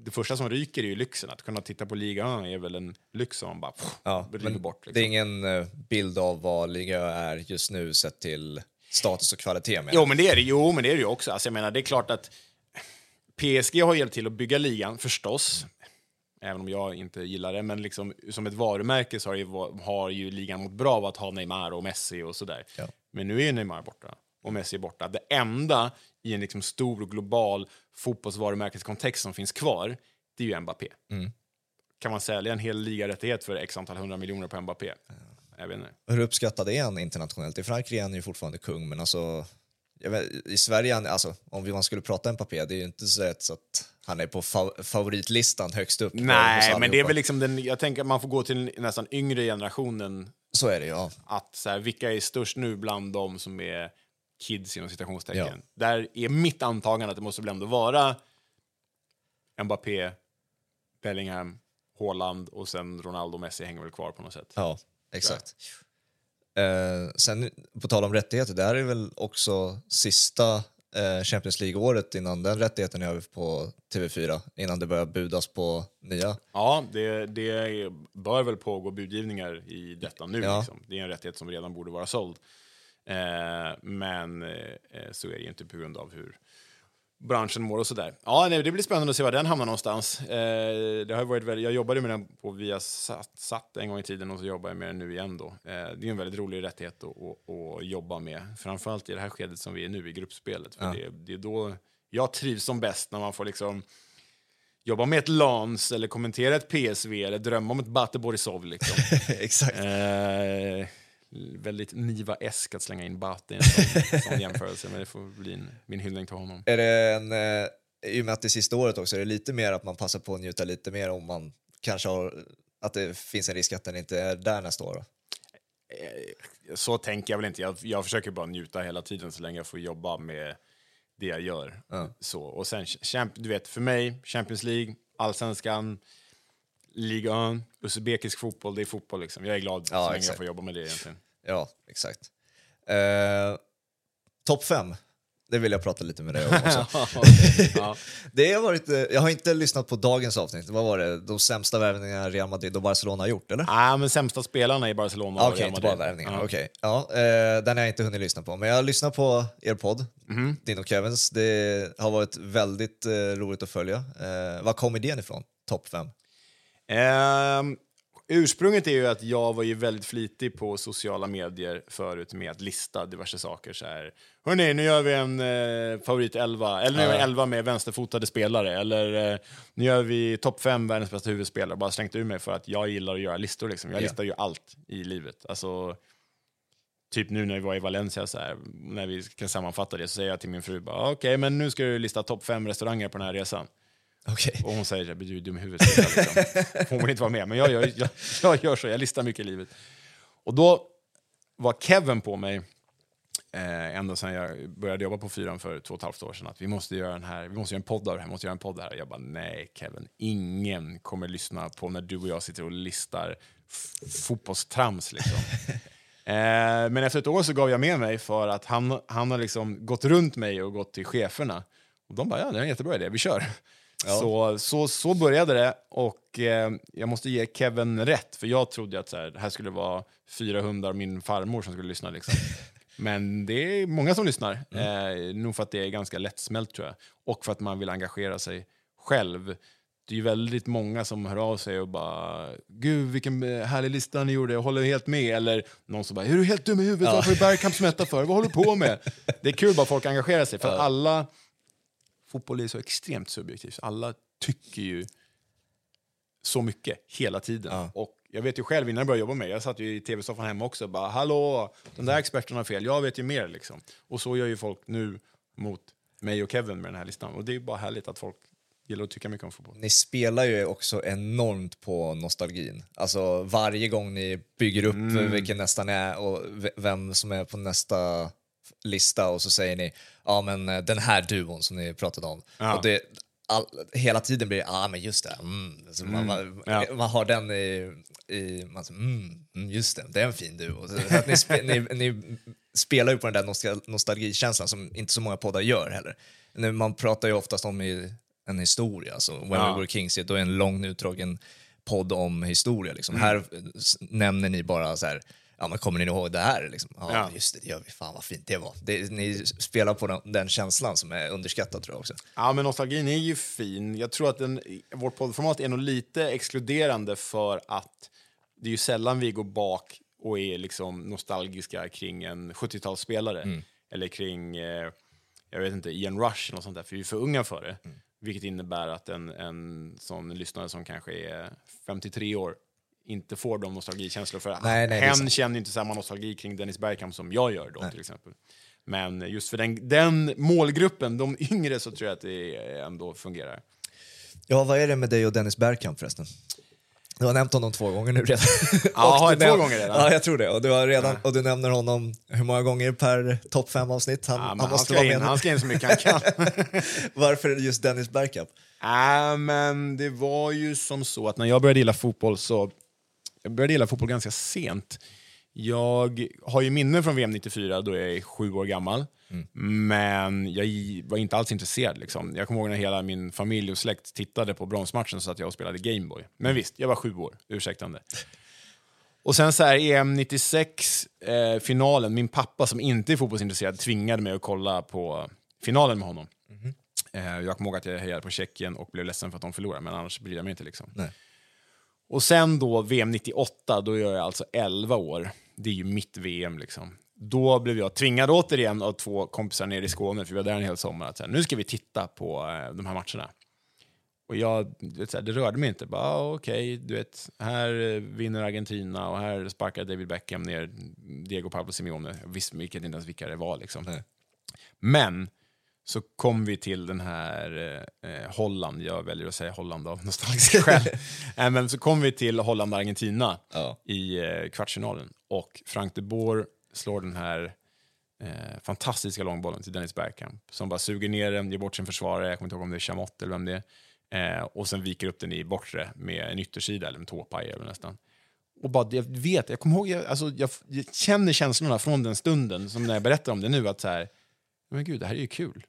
Det första som ryker är ju lyxen. Att kunna titta på ligan är väl en lyx som man bara pff, Ja, men bort. Det är Liksom. ingen bild av vad liga är just nu sett till status och kvalitet. menar Jo, men det är det, jo, men det är det ju också. Alltså, jag menar, det är klart att PSG har hjälpt till att bygga ligan, förstås. Även om jag inte gillar det, men liksom, som ett varumärke så har ju, har ju ligan mått bra av att ha Neymar och Messi och sådär. Ja. Men nu är Neymar borta och Messi är borta. Det enda i en liksom stor global fotbollsvarumärkeskontext som finns kvar, det är ju Mbappé. Mm. Kan man sälja en hel ligarättighet för x antal hundra miljoner på Mbappé? Jag vet inte. Hur uppskattad är han internationellt? I Frankrike är han ju fortfarande kung, men alltså, vet, i Sverige, alltså, om vi- man skulle prata Mbappé, det är ju inte så att han är på fa- favoritlistan högst upp. Nej, men det är väl liksom den, jag tänker att man får gå till nästan yngre generationen Så är det ja. att så här, vilka är störst nu bland de som är kids inom citationstecken. Ja. Där är mitt antagande att det måste väl ändå vara Mbappé, Bellingham, Haaland och sen Ronaldo och Messi hänger väl kvar på något sätt. Ja, exakt. Eh, sen på tal om rättigheter, det här är väl också sista eh, Champions League-året innan den rättigheten är över på TV4, innan det börjar budas på nya. Ja, det, det bör väl pågå budgivningar i detta nu. Ja. Liksom. Det är en rättighet som redan borde vara såld. Eh, men eh, så är det ju inte på grund av hur branschen mår och sådär. Ja, nej, det blir spännande att se var den hamnar någonstans. Eh, det har varit väldigt, jag jobbade med den på Viasat Sat en gång i tiden och så jobbar jag med den nu igen. Då. Eh, det är en väldigt rolig rättighet att, att, att jobba med. Framförallt i det här skedet som vi är nu i gruppspelet. För Ja. det, det är då jag trivs som bäst när man får liksom jobba med ett LANS eller kommentera ett PSV eller drömma om ett Bate Borisov. Liksom. [laughs] Exakt. eh, väldigt Niva-esk att slänga in Bate i en sån, sån jämförelse, men det får bli en, min hyllning till honom. Är det en, eh, I och med att det är sista året också, är det lite mer att man passar på att njuta lite mer om man kanske har, att det finns en risk att den inte är där nästa år? Då? Eh, så tänker jag väl inte. Jag, jag försöker bara njuta hela tiden så länge jag får jobba med det jag gör. Ja. Så, och sen, champ, du vet, för mig, Champions League, Allsvenskan, Liga 1, uzbekisk fotboll, det är fotboll liksom. Jag är glad Ja, så länge jag får jobba med det egentligen. Ja, exakt. Eh, Topp fem, det vill jag prata lite med dig om [laughs] också. ja. [laughs] det har varit, eh, jag har inte lyssnat på dagens avsnitt. Vad var det? De sämsta värvningarna Real Madrid och Barcelona har gjort, eller? Ah, men sämsta spelarna i Barcelona Ah, och Okej, Real inte bara Madrid. värvningarna. Ja. Okej. Ja, eh, den har jag inte hunnit lyssna på. Men jag har lyssnat på er podd, Mhm. din och Kevins. Det har varit väldigt eh, roligt att följa. Eh, var kom idén ifrån? Topp fem? Ehm, ursprunget är ju att jag var ju väldigt flitig på sociala medier förut med att lista diverse saker. Så här, Hörrni, nu gör vi en eh, favorit 11, eller nu gör vi Ja. 11 med vänsterfotade spelare, eller eh, nu gör vi topp 5 världens bästa huvudspelare. Bara slängt ur mig för att jag gillar att göra listor. Liksom. Jag Ja. listar ju allt i livet. Alltså, typ nu när vi var i Valencia, så här, när vi ska sammanfatta det, så säger jag till min fru bara, "Ah, okej, men nu ska du lista topp 5 restauranger på den här resan. Okej. Och hon säger att du är dum i huvudet. Liksom. Hon vill inte vara med, men jag gör, jag, jag gör så. Jag listar mycket i livet. Och då var Kevin på mig, eh, ända sedan jag började jobba på Fyran för två och ett halvt år sedan, att vi måste göra, den här, vi måste göra en podd av det här. Vi måste göra en podd här. Jag bara, nej Kevin, ingen kommer lyssna på när du och jag sitter och listar fotbollstrams. Liksom. [laughs] Eh, men efter ett år så gav jag med mig för att han, han har liksom gått runt mig och gått till cheferna. Och de bara, ja det är en jättebra idé, vi kör. Ja. Så, så, så började det och eh, jag måste ge Kevin rätt, för jag trodde att så här, det här skulle vara fyra hundar och min farmor som skulle lyssna. Liksom. [laughs] Men det är många som lyssnar, eh, nog för att det är ganska lättsmält tror jag. Och för att man vill engagera sig själv. Det är väldigt många som hör av sig och bara “Gud, vilken eh, härlig lista ni gjorde, jag håller helt med”. Eller någon som bara “Är du helt dum i huvudet? Varför är Bergkamp smetta för? Vad håller du på med?” [laughs] Det är kul bara folk engagerar sig, för att alla... Fotboll är så extremt subjektivt. Alla tycker ju så mycket hela tiden. Ja. Och jag vet ju själv innan jag började jobba med jag satt ju i tv-soffan hemma också och bara “Hallå, de där experterna har fel, jag vet ju mer” liksom. Och så gör ju folk nu mot mig och Kevin med den här listan. Och det är bara härligt att folk gillar att tycka mycket om fotboll. Ni spelar ju också enormt på nostalgin. Alltså varje gång ni bygger upp Mm. vilken nästan är och vem som är på nästa lista och så säger ni ja men eh, den här duon som ni pratade om. Ja. Och det, all, hela tiden blir det, ja men just det, mm. alltså man, man, Ja. man har den i, i man säger, mm, mm, just det, det är en fin duo. Så att ni, spe, ni, ni spelar ju på den där nostal nostalgikänslan som inte så många poddar gör heller. Man pratar ju oftast om i, en historia, alltså When Ja. We Were Kings, då är en lång utdragen podd om historia. Liksom. Mm. Här nämner ni bara så här, ja men kommer ni ihåg det här? Liksom? Ja, Ja. just det, det gör vi. Fan vad fint det var. Det, ni spelar på den, den känslan som är underskattad tror jag också. Ja, men nostalgin är ju fin. Jag tror att den, vårt poddformat är nog lite exkluderande för att det är ju sällan vi går bak och är liksom nostalgiska kring en 70-talsspelare. Eller kring, eh, jag vet inte, Ian Rush eller sånt där, för vi är för unga för det. Vilket innebär att en, en sån lyssnare som kanske är 53 år inte får de nostalgikänslor. För Nej, nej, hen känner inte samma nostalgi kring Dennis Bergkamp som jag gör då till exempel. Men just för den, den målgruppen, de yngre, så tror jag att det ändå fungerar. Ja, vad är det med dig och Dennis Bergkamp förresten? Du har nämnt honom två gånger nu redan. [laughs] Ja, har jag två gånger redan? Ja, jag tror det. Och du, har redan, och du nämner honom hur många gånger per topp fem avsnitt? Han, Ja, han han, måste ska vara in, han ska in så mycket han kan. [laughs] Varför just Dennis Bergkamp? äh, men det var ju som så att när jag började gilla fotboll så... Jag började gilla fotboll ganska sent. Jag har ju minnen från VM 94 då jag är sju år gammal. Men jag var inte alls intresserad. Liksom. Jag kommer ihåg när hela min familj och släkt tittade på bronsmatchen så att jag och spelade Gameboy. Men visst, jag var sju år. Ursäktande. Och sen så här EM 96, eh, finalen. Min pappa som inte är fotbollsintresserad tvingade mig att kolla på finalen med honom. Eh, jag kommer ihåg att jag hejade på Tjeckien och blev ledsen för att de förlorade, men annars bryr jag mig inte. Liksom. Nej. Och sen då VM 98, då gör jag alltså 11 år. Det är ju mitt VM liksom. Då blev jag tvingad återigen av två kompisar nere i Skåne, för vi var där en hel sommar, att säga, nu ska vi titta på eh, de här matcherna. Och jag, vet, det rörde mig inte. Bara, okej, okej, du vet, här eh, vinner Argentina och här sparkar David Beckham ner Diego Pablo Simeone. Jag visste inte ens vilka det var. Liksom. Nej. [laughs] Men så kom vi till den här eh, Holland, jag väljer att säga Holland av nostalgiska [laughs] skäl. äh, men så kom vi till Holland-Argentina Ja. i eh, kvartsfinalen och Frank de Boer slår den här eh, fantastiska långbollen till Dennis Bergkamp som bara suger ner den, ger bort sin försvarare, jag kommer inte ihåg om det är Chamot eller vem det är, eh, och sen viker upp den i bortre med en yttersida eller en tåpaj eller nästan. Och bara, jag vet, jag kommer ihåg, jag, alltså, jag, jag känner känslorna från den stunden som när jag berättar om det nu att så här, men gud, det här är ju kul.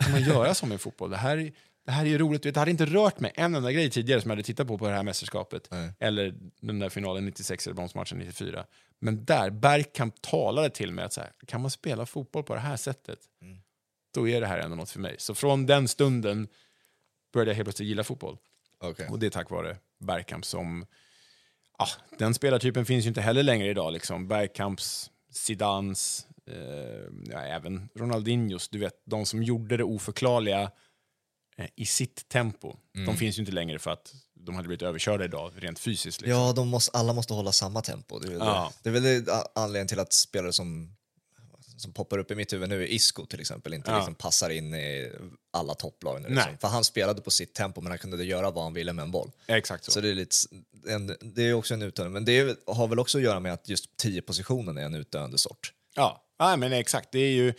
Kan man göra så med fotboll? Det här, det här är ju roligt. Det hade inte rört mig en enda grej tidigare som jag hade tittat på på det här mästerskapet. Nej. Eller den där finalen 96 eller bronsmatchen 94. Men där, Bergkamp talade till mig att så här, kan man spela fotboll på det här sättet? Då är det här ändå något för mig. Så från den stunden började jag helt plötsligt gilla fotboll. Okej. Och det är tack vare Bergkamp som... Ja, den spelartypen finns ju inte heller längre idag. Liksom. Bergkamps, Zidans, ja, även Ronaldinhos. Du vet, de som gjorde det oförklarliga eh, i sitt tempo. De finns ju inte längre för att de hade blivit överkörda idag rent fysiskt. Liksom. Ja, de måste, alla måste hålla samma tempo. Det är Ja. det. Det är väl anledningen till att spelare som, som poppar upp i mitt huvud nu Isco till exempel inte Ja. liksom passar in i alla topplag. Nu, liksom. För han spelade på sitt tempo men han kunde göra vad han ville med en boll. Exakt så. Så det är, lite, en, det är också en utdöende, men det är, har väl också att göra med att just 10-positionen är en utdöende sort. Ja, ja men exakt. Det är ju...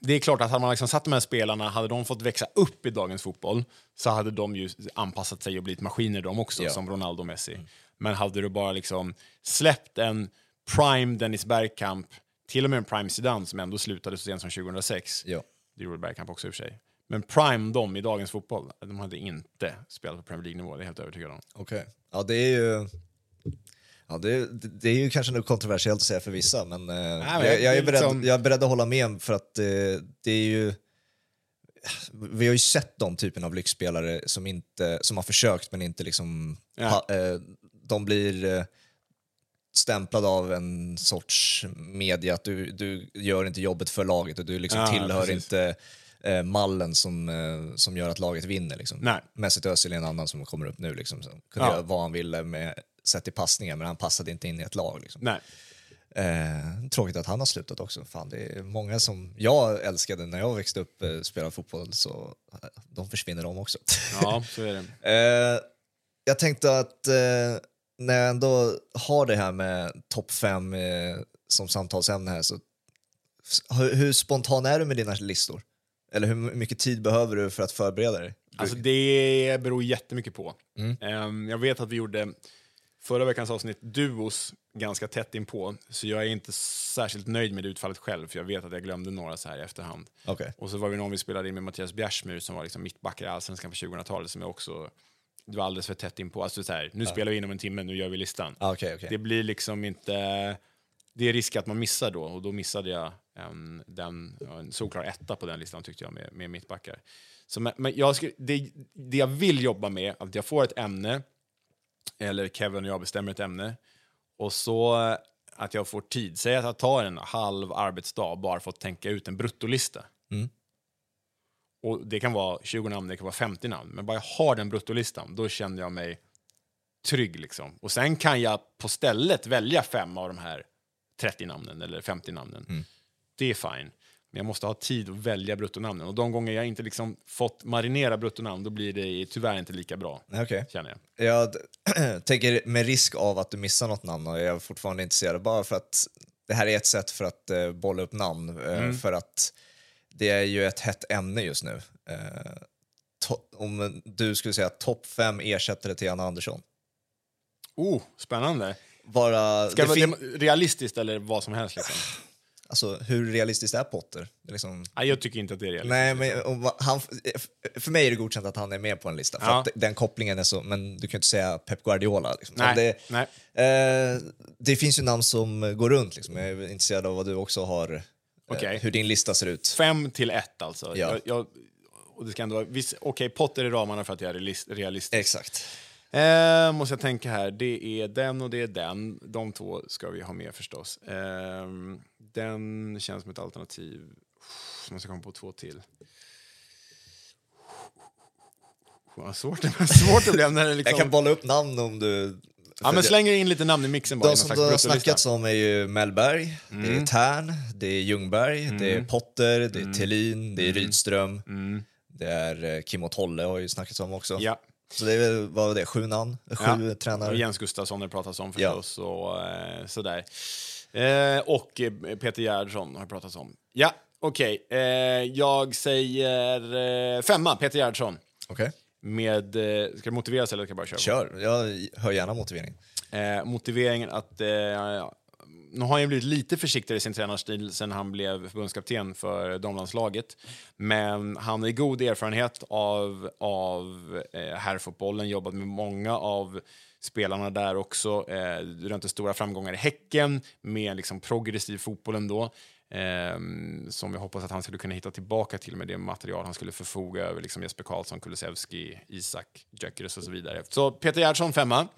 Det är klart att hade man liksom satt de här spelarna, hade de fått växa upp i dagens fotboll så hade de ju anpassat sig och blivit maskiner de också, Ja. som Ronaldo och Messi. Men hade du bara liksom släppt en prime Dennis Bergkamp, till och med en prime Zidane som ändå slutade så sent som 2006, Ja. det gjorde Bergkamp också i och för sig. Men prime dem i dagens fotboll, de hade inte spelat på Premier League-nivå, det är jag helt övertygad om. Okej. Ja, det är ju... Ja, det, det är ju kanske något kontroversiellt att säga för vissa, men, eh, men jag, det jag, är beredd, liksom- jag är beredd att hålla med för att eh, det är ju... Vi har ju sett de typen av lyxspelare som, inte, som har försökt men inte liksom... Ja. Ha, eh, de blir eh, stämplade av en sorts media att du, du gör inte jobbet för laget och du liksom Ja, tillhör precis. inte eh, mallen som, som gör att laget vinner. Liksom. Nej. Mesut Özil är en annan som kommer upp nu. Liksom, som kunde Ja. göra vad han ville med sett i passningar, men han passade inte in i ett lag. Liksom. Nej. Eh, tråkigt att han har slutat också. Fan, det är många som jag älskade när jag växte upp eh, spelade fotboll, så eh, de försvinner de också. Ja, så är det. [laughs] eh, jag tänkte att eh, när jag ändå har det här med topp fem eh, som samtalsämne här, så hur, hur spontan är du med dina listor? Eller hur mycket tid behöver du för att förbereda dig? Alltså det beror jättemycket på. Mm. Ehm, jag vet att vi gjorde förra veckans avsnitt duos ganska tätt inpå, så jag är inte särskilt nöjd med utfallet själv, för jag vet att jag glömde några så här i efterhand. Okej. Och så var vi någon vi spelade in med Mattias Bjärsmyr som var liksom mittback i Allsvenskan på 2000-talet som jag också det var alldeles för tätt inpå. Alltså så här, nu spelar vi in om en timme, nu gör vi listan. Ah, okej, okej. Det blir liksom inte... Det är risk att man missar då, och då missade jag en, den, ja, en solklar etta på den listan tyckte jag med, med mittbackar. Så, men, men jag skulle, det, det jag vill jobba med, att jag får ett ämne, eller Kevin och jag bestämmer ett ämne, och så eh, att jag får tid. Säg att jag tar en halv arbetsdag bara för att tänka ut en bruttolista. Mm. Och det kan vara 20 namn, det kan vara 50 namn, men bara jag har den bruttolistan, då känner jag mig trygg. Liksom. Och sen kan jag på stället välja fem av de här 30 namnen eller 50 namnen. Mm. Det är fine. Men jag måste ha tid att välja bruttonamnen. Och de gånger jag inte liksom fått marinera bruttonamn, då blir det tyvärr inte lika bra, Okej. känner jag. Jag [clears throat] tänker med risk av att du missar något namn och jag är fortfarande intresserad bara för att det här är ett sätt för att eh, bolla upp namn eh, för att det är ju ett hett ämne just nu. To- om du skulle säga topp fem ersättare till Anna Andersson. Oh, spännande. Bara, Ska det det vara realistiskt eller vad som helst? Liksom? [sighs] [sniffs] alltså, hur realistiskt är Potter? Är liksom... Nej, jag tycker inte att det är realistiskt. Nej, men om va- han, för mig är det godkänt att han är med på en lista. För Ja. att den kopplingen är så, men du kan ju inte säga Pep Guardiola. Liksom. Nej, Det, nej. Eh, det finns ju namn som går runt. Liksom. Jag är intresserad av vad du också har, eh, Okej. hur din lista ser ut. Fem till ett alltså. Ja. Jag, jag, och det ska ändå vara, okej, Potter i ramarna för att jag är realist, realistisk. Exakt. Eh, måste jag tänka här. Det är den och det är den. De två ska vi ha med förstås. Eh, den känns som ett alternativ. Jag måste komma på två till. Vad svårt, det [laughs] svårt det blev när det liksom... Jag kan bolla upp namn om du... Ja, men slänger in lite namn i mixen bara. De som det har snackats om är ju Mellberg, det Mm. är Tern, det är Ljungberg, det är Potter, det är Thelin, det är Rydström, det är eh, Kim och Tolle har ju snackats om också. Mm. Ja. Så det är väl, vad var det, sju namn? Sju Ja. tränare? Och Jens Gustafsson har det pratats om Ja. förstås. Och, eh, sådär. Eh, och eh, Peter Gerhardsson har pratats om. Ja, okej. Eh, jag säger eh, femma, Peter Gerhardsson. Okej, Med, eh, ska det motiveras eller ska jag bara köra? kör. Jag hör gärna motivering. Eh, motiveringen att... Ja, nu har han ju blivit lite försiktigare i sin tränarstil sen han blev förbundskapten för damlandslaget. Men han har god erfarenhet av, av herrfotbollen, jobbat med många av spelarna där också. Eh, rönte stora framgångar i Häcken med liksom progressiv fotboll ändå. Eh, som jag hoppas att han skulle kunna hitta tillbaka till med det material han skulle förfoga över. Liksom Jesper Karlsson, Kulusevski, Isak, Gyökeres och så vidare. Så Peter Gerhardsson femma.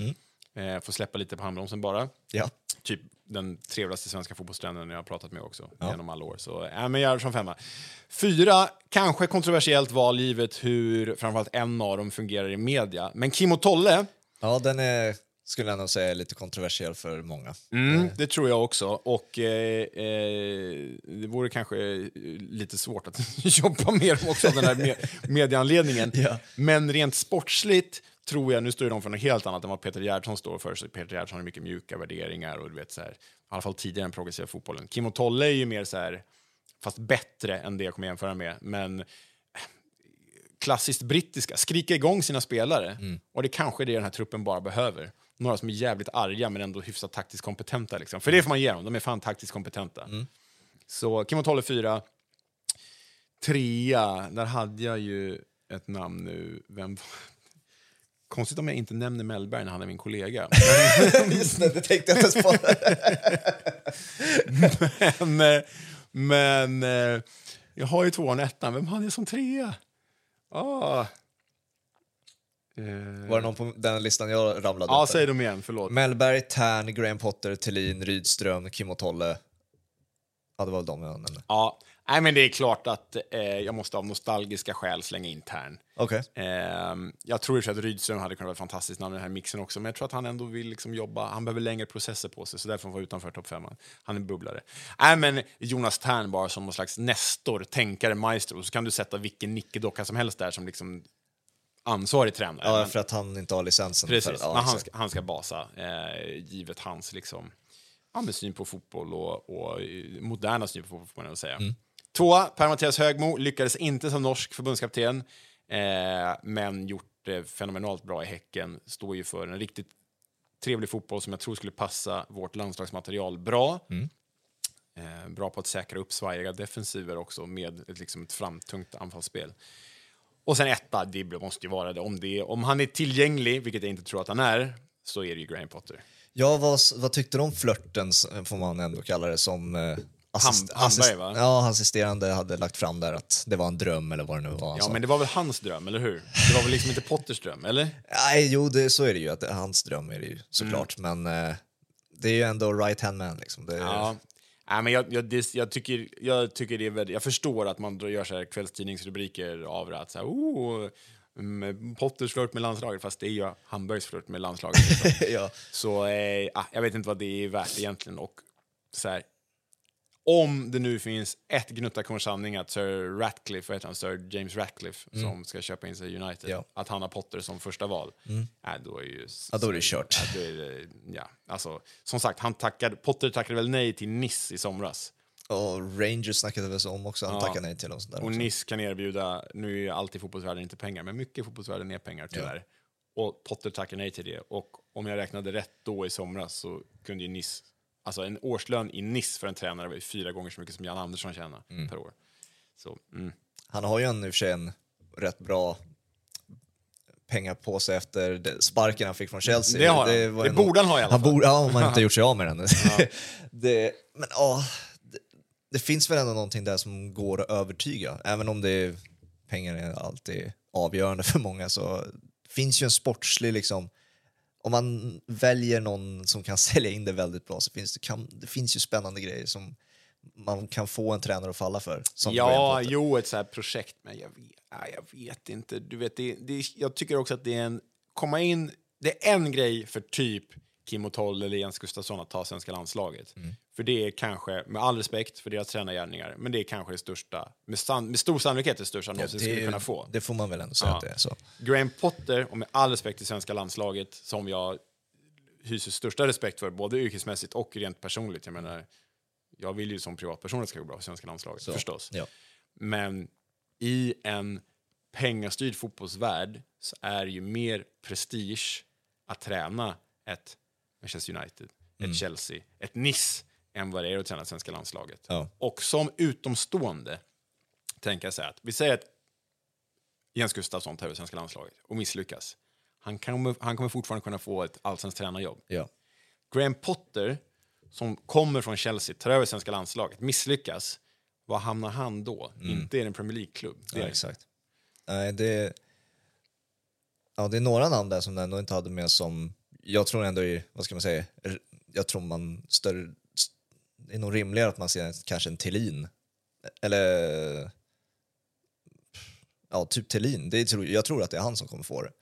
Eh, får släppa lite på handbromsen bara. Ja. Typ den trevligaste svenska fotbollstränaren jag har pratat med också genom alla år. Så äh, men Gerhardsson femma. Fyra, kanske kontroversiellt val givet hur framförallt en av dem fungerar i media. Men Kim och Tolle, ja, den är, skulle jag nog säga är lite kontroversiell för många. mm, det tror jag också. Och eh, eh, det vore kanske eh, lite svårt att [laughs] jobba med dem också av den här me medieanledningen. [laughs] Ja. Men rent sportsligt tror jag, nu står de för något helt annat än vad Peter Gerhardsson står för. Så Peter Gerhardsson har mycket mjuka värderingar och du vet så här, i alla fall tidigare än progressiva fotbollen. Kim och Tolle är ju mer så här, fast bättre än det jag kommer jämföra med. Men eh, klassiskt brittiska, skrika igång sina spelare. Och det kanske är det den här truppen bara behöver. Några som är jävligt arga men ändå hyfsat taktiskt kompetenta. Liksom. För det får man ge dem, de är fan taktiskt kompetenta. Så Kim och Tolle fyra. Trea, där hade jag ju ett namn nu. Vem [laughs] Konstigt om jag inte nämner Mellberg när han är min kollega. [laughs] Just det, det tänkte jag inte på. [laughs] men men eh, jag har ju tvåan och ettan. Vem hade jag som trea? Ah. Eh, Var det någon på den listan jag ramlade Ja, säg dem igen. Förlåt. Mellberg, Tern, Graham Potter, Thelin, Rydström, Kim och Tolle. Ja, det var väl de jag nämnde. Ja, nej, men det är klart att eh, jag måste av nostalgiska skäl slänga in Tern. Okej. Eh, jag tror i att Rydström hade kunnat vara ett fantastiskt namn i den här mixen också, men jag tror att han ändå vill liksom jobba, han behöver längre processer på sig, så därför får han vara utanför topp femman. Han är bubblare. Nej, men Jonas Tern bara som någon slags nestor, tänkare, maestro, så kan du sätta vilken nickedocka som helst där som liksom ansvarig tränare. Ja, för att han inte har licensen. Precis, För, ja, han, ska, han ska basa, eh, givet hans liksom, ja, syn på fotboll och, och eh, moderna syn på fotboll, får man säga. Mm. Tvåa, Per-Mattias Högmo, lyckades inte som norsk förbundskapten, eh, men gjort det fenomenalt bra i Häcken. Står ju för en riktigt trevlig fotboll som jag tror skulle passa vårt landslagsmaterial bra. Mm. Eh, bra på att säkra upp svajiga defensiver också med ett, liksom ett framtungt anfallsspel. Och sen etta, det måste ju vara det. Om, det. om han är tillgänglig, vilket jag inte tror att han är, så är det ju Graham Potter. Ja, vad, vad tyckte du om flörten, får man ändå kalla det, som eh, assist, Ham- Hamberg, va? Ja, assisterande hade lagt fram där att det var en dröm eller vad det nu var. Ja, men det var väl hans dröm, eller hur? Det var väl liksom inte Potters dröm, eller? Nej, jo, det, så är det ju. Att det, hans dröm är det ju såklart. Mm. Men eh, det är ju ändå right hand man. Liksom. Det, Ja. Nej, men jag, jag, det, jag, tycker, jag tycker det är väldigt, Jag förstår att man gör så här kvällstidningsrubriker av det. Att så här, oh, mm, Potters flört med landslaget, fast det är ju Hamburgs flört med landslaget. Liksom. [laughs] ja. Så eh, jag vet inte vad det är värt egentligen. Och så här, om det nu finns ett gnutta sanning att Sir Ratcliffe, heter han, Sir James Ratcliffe, som ska köpa in sig i United, Ja. att han har Potter som första val, äh, då är ju... Ja, då är det kört. Ja, då är det, ja, alltså, som sagt, han tackade, Potter tackade väl nej till Nice i somras. Och Rangers snackade väl så om också. Han Ja. tackade nej till och sånt där Och också. Nice kan erbjuda, nu är ju alltid fotbollsvärlden inte pengar, men mycket fotbollsvärlden är pengar tyvärr. Och Potter tackar nej till det. Och om jag räknade rätt då i somras så kunde ju Nice, alltså en årslön i Nice för en tränare var fyra gånger så mycket som Jan Andersson tjänar per år. Så, mm. Han har ju en, i och för sig en rätt bra pengar på sig efter det- sparken han fick från Chelsea. Det har han. Det ju borde han ha i alla han fall. Borde, ja, om han inte gjort sig av med den. [laughs] [laughs] det, men ja, det, det finns väl ändå någonting där som går att övertyga. Även om det är, pengar är alltid avgörande för många så finns ju en sportslig liksom om man väljer någon som kan [laughs] sälja in det väldigt bra så finns det, kan, det finns ju spännande grejer som man kan få en tränare att falla för. Ja, jo, ett så här projekt, men jag vet, jag vet inte. Du vet, det, det, jag tycker också att det är en... Komma in... Det är en grej för typ Kim Otoll eller Jens Gustafsson att ta svenska landslaget. Mm. För det är kanske, med all respekt för deras tränargärningar, men det är kanske det största, med, san, med stor sannolikhet det största Ja, någonsin det, skulle kunna få. det får man väl ändå säga Ja. att det är så. Graham Potter, och med all respekt till svenska landslaget, som jag hyser största respekt för, både yrkesmässigt och rent personligt. Jag menar, jag vill ju som privatperson att det ska gå bra för svenska landslaget, Så, förstås. Ja. Men i en pengastyrd fotbollsvärld så är det ju mer prestige att träna ett Manchester United, ett Chelsea, ett Nice än vad det är att träna svenska landslaget. Ja. Och som utomstående tänker jag så att vi säger att Jens Gustafsson tar över svenska landslaget och misslyckas. Han kommer, han kommer fortfarande kunna få ett allsvenskt tränarjobb. Ja. Graham Potter, som kommer från Chelsea, tar över svenska landslaget, misslyckas. Var hamnar han då? Inte i en Premier League-klubb. Ja, exakt. Nej, det, ja, det är några namn där som du ändå inte hade med som jag tror ändå är, vad ska man säga, jag tror man större, det är nog rimligare att man ser kanske en Thelin. Eller ja, typ Thelin. Det är, tror- jag tror att det är han som kommer få det.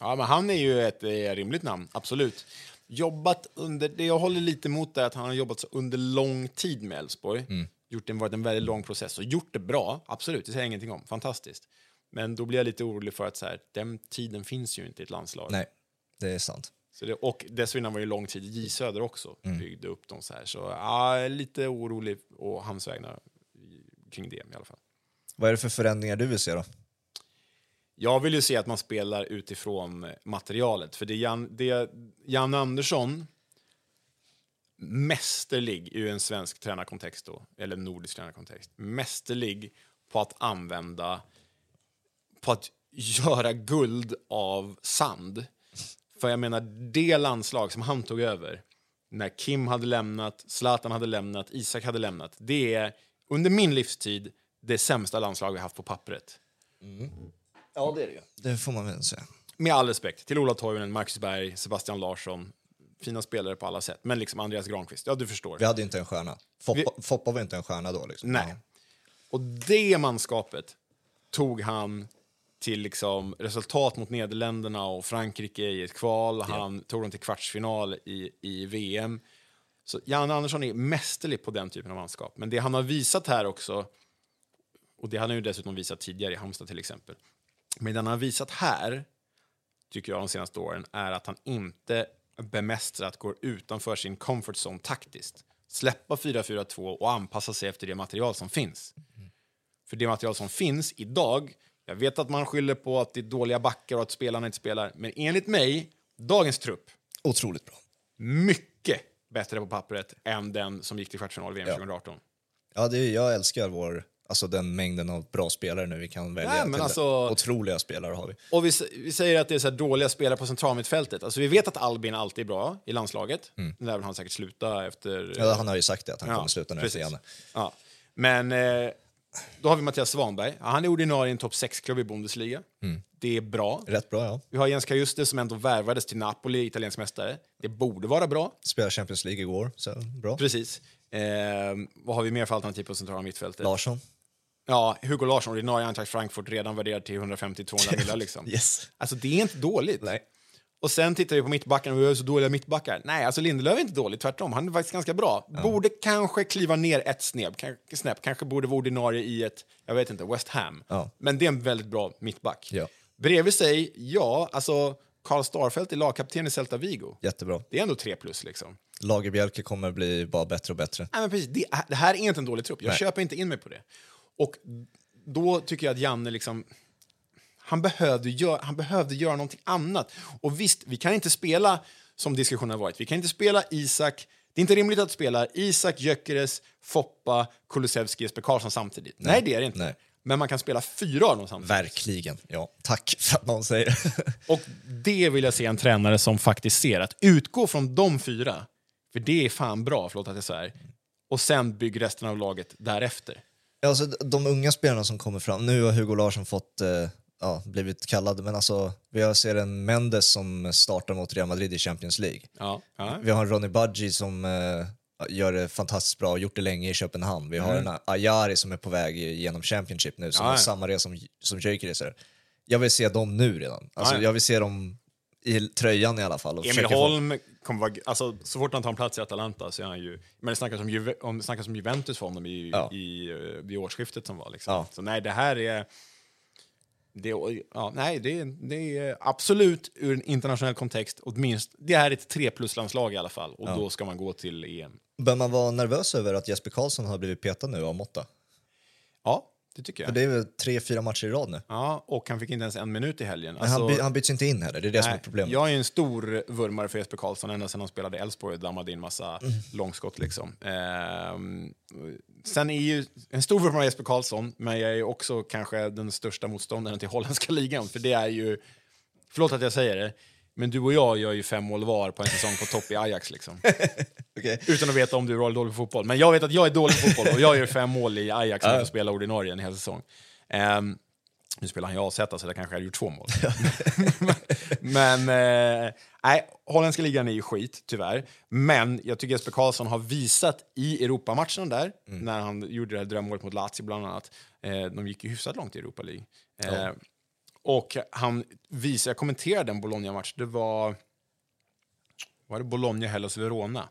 Ja, men han är ju ett eh, rimligt namn, absolut. Jobbat under, det jag håller lite emot är att han har jobbat så under lång tid med Elfsborg. Gjort det varit en väldigt lång process och gjort det bra, absolut, det säger jag ingenting om, fantastiskt. Men då blir jag lite orolig för att så här, den tiden finns ju inte i ett landslag. Nej, det är sant. Så det, och dessförinnan var det lång tid J Söder också, byggde upp dem så här. Så ja, lite orolig å hans vägnar kring det i alla fall. Vad är det för förändringar du vill se då? Jag vill ju se att man spelar utifrån materialet. För det Jan, det Jan Andersson, mästerlig i en svensk tränarkontext då, eller nordisk tränarkontext, mästerlig på att använda, på att [laughs] göra guld av sand. För jag menar, det landslag som han tog över, när Kim hade lämnat, Zlatan hade lämnat, Isak hade lämnat, det är under min livstid det sämsta landslag vi haft på pappret. Ja, det är det ju. Det får man väl säga. med all respekt till Ola Toivonen, Marcus Berg, Sebastian Larsson. Fina spelare på alla sätt. Men liksom Andreas Granqvist, ja du förstår. Vi hade inte en stjärna. Foppa, Foppa var inte en stjärna då. Liksom. Nej. Och det manskapet tog han till liksom resultat mot Nederländerna och Frankrike i ett kval. Han tog dem till kvartsfinal i, i VM. Så Jan Andersson är mästerlig på den typen av manskap. Men det han har visat här också, och det har han ju dessutom visat tidigare i Halmstad till exempel. Men det han har visat här, tycker jag de senaste åren, är att han inte bemästrat går utanför sin comfort zone taktiskt. Släppa 4-4-2 och anpassa sig efter det material som finns. För det material som finns idag, jag vet att man skyller på att det är dåliga backar och att spelarna inte spelar, men enligt mig, dagens trupp, Otroligt bra. mycket bättre på pappret än den som gick till kvartsfinal i VM Ja. 2018. Ja, det är, jag älskar vår, alltså den mängden av bra spelare nu vi kan välja. Nej, men alltså- Otroliga spelare har vi. Och vi, vi säger att det är så dåliga spelare på centralmittfältet. Alltså vi vet att Albin alltid är bra i landslaget. Mm. Där vill han säkert sluta efter... Ja, han har ju sagt det, att han Ja, kommer sluta nu efter precis. Janne. Ja. Men eh, då har vi Mattias Svanberg. Ja, Han är ordinarie i en topp 6-klubb i Bundesliga. Det är bra. Rätt bra, ja. Vi har Jens Kajuste som ändå värvades till Napoli, italiensk mästare. Det borde vara bra. Spelar Champions League igår, så bra. Precis. Eh, vad har vi mer för alternativ på centrala mittfältet? Larsson. Ja, Hugo Larsson, ordinarie Eintracht Frankfurt, redan värderad till 150-200 miljoner. [laughs] Liksom. Yes. Alltså det är inte dåligt. Nej. Och sen tittar vi på mittbackarna och vi har så dåliga mittbackar. Nej, alltså Lindelöf är inte dålig, tvärtom. Han är faktiskt ganska bra. Borde kanske kliva ner ett snäpp, kanske, snäpp. kanske borde vara ordinarie i ett, jag vet inte, West Ham. Ja. Men det är en väldigt bra mittback. Ja. Bredvid sig, ja, alltså Karl Starfelt är lagkapten i Celta Vigo. Jättebra. Det är ändå tre plus liksom. Lagerbjälke kommer bli bara bättre och bättre. Nej, men precis, det, det här är inte en dålig trupp. Jag Nej. köper inte in mig på det. Och då tycker jag att Janne liksom... Han behövde, göra, han behövde göra någonting annat. Och visst, vi kan inte spela som diskussionen har varit. Vi kan inte spela Isak... Det är inte rimligt att spela Isak, Gyökeres, Foppa, Kulusevski, Jesper Karlsson samtidigt. Nej, det är det inte. Nej. Men man kan spela fyra av dem samtidigt. Verkligen. Ja, tack för att någon säger. Och det vill jag se en tränare som faktiskt ser. Att utgå från de fyra, för det är fan bra, förlåt att jag säger. Och sen bygg resten av laget därefter. Alltså, de unga spelarna som kommer fram, nu har Hugo Larsson fått, eh, ja, blivit kallad, men alltså, vi ser en Mendes som startar mot Real Madrid i Champions League. Ja, ja. Vi har en Ronny Budgie som, eh, gör det fantastiskt bra och gjort det länge i Köpenhamn. Vi har en Ajari som är på väg genom Championship nu, som Mm. Ja, har samma resa som, som Gyökeres. Jag vill se dem nu redan. Alltså, Ja, ja. Jag vill se dem i tröjan i alla fall. Emil försöka få- Holm kommer vara... Alltså, så fort han tar en plats i Atalanta så är han ju... Men det snackas om, Juve, om, det snackas om Juventus för honom i, Ja. i, eh, vid årsskiftet som var. Liksom. Ja. Så nej, det här är... Det, ja, nej, det, är- det är absolut ur en internationell kontext, åtminstone, det är ett 3 plus-landslag i alla fall, och då ska man gå till EM. Bör man vara nervös över att Jesper Karlsson har blivit petad nu av Motta? Ja, det tycker För jag. det är väl tre, fyra matcher i rad nu. Ja, och han fick inte ens en minut i helgen. Men han, by, han byts inte in heller, det är det som är Nej, problemet. Jag är en stor vurmare för Jesper Karlsson ända sedan han spelade i Elfsborg och dammade in massa Mm. långskott. Liksom. Ehm, sen är ju en stor vurmare Jesper Karlsson, men jag är också kanske den största motståndaren till holländska ligan. För det är ju, förlåt att jag säger det, men du och jag gör ju fem mål var på en säsong på topp i Ajax. Liksom. [laughs] Okej. Utan att veta om du är dålig på fotboll. Men jag vet att jag är dålig på fotboll och jag gör fem mål i Ajax när jag spela ordinarie en hel säsong. Ehm, nu spelar han ju AZ, så där kanske jag hade gjort två mål. [laughs] Men eh, nej, holländska ligan är ju skit, tyvärr. Men jag tycker Jesper Karlsson har visat i Europamatchen där, när han gjorde det här drömmålet mot Lazio bland annat. Eh, de gick ju hyfsat långt i Europa League. Eh, Och han visade, jag kommenterade en Bologna-match, det var, var det Bologna, Hellas, Verona.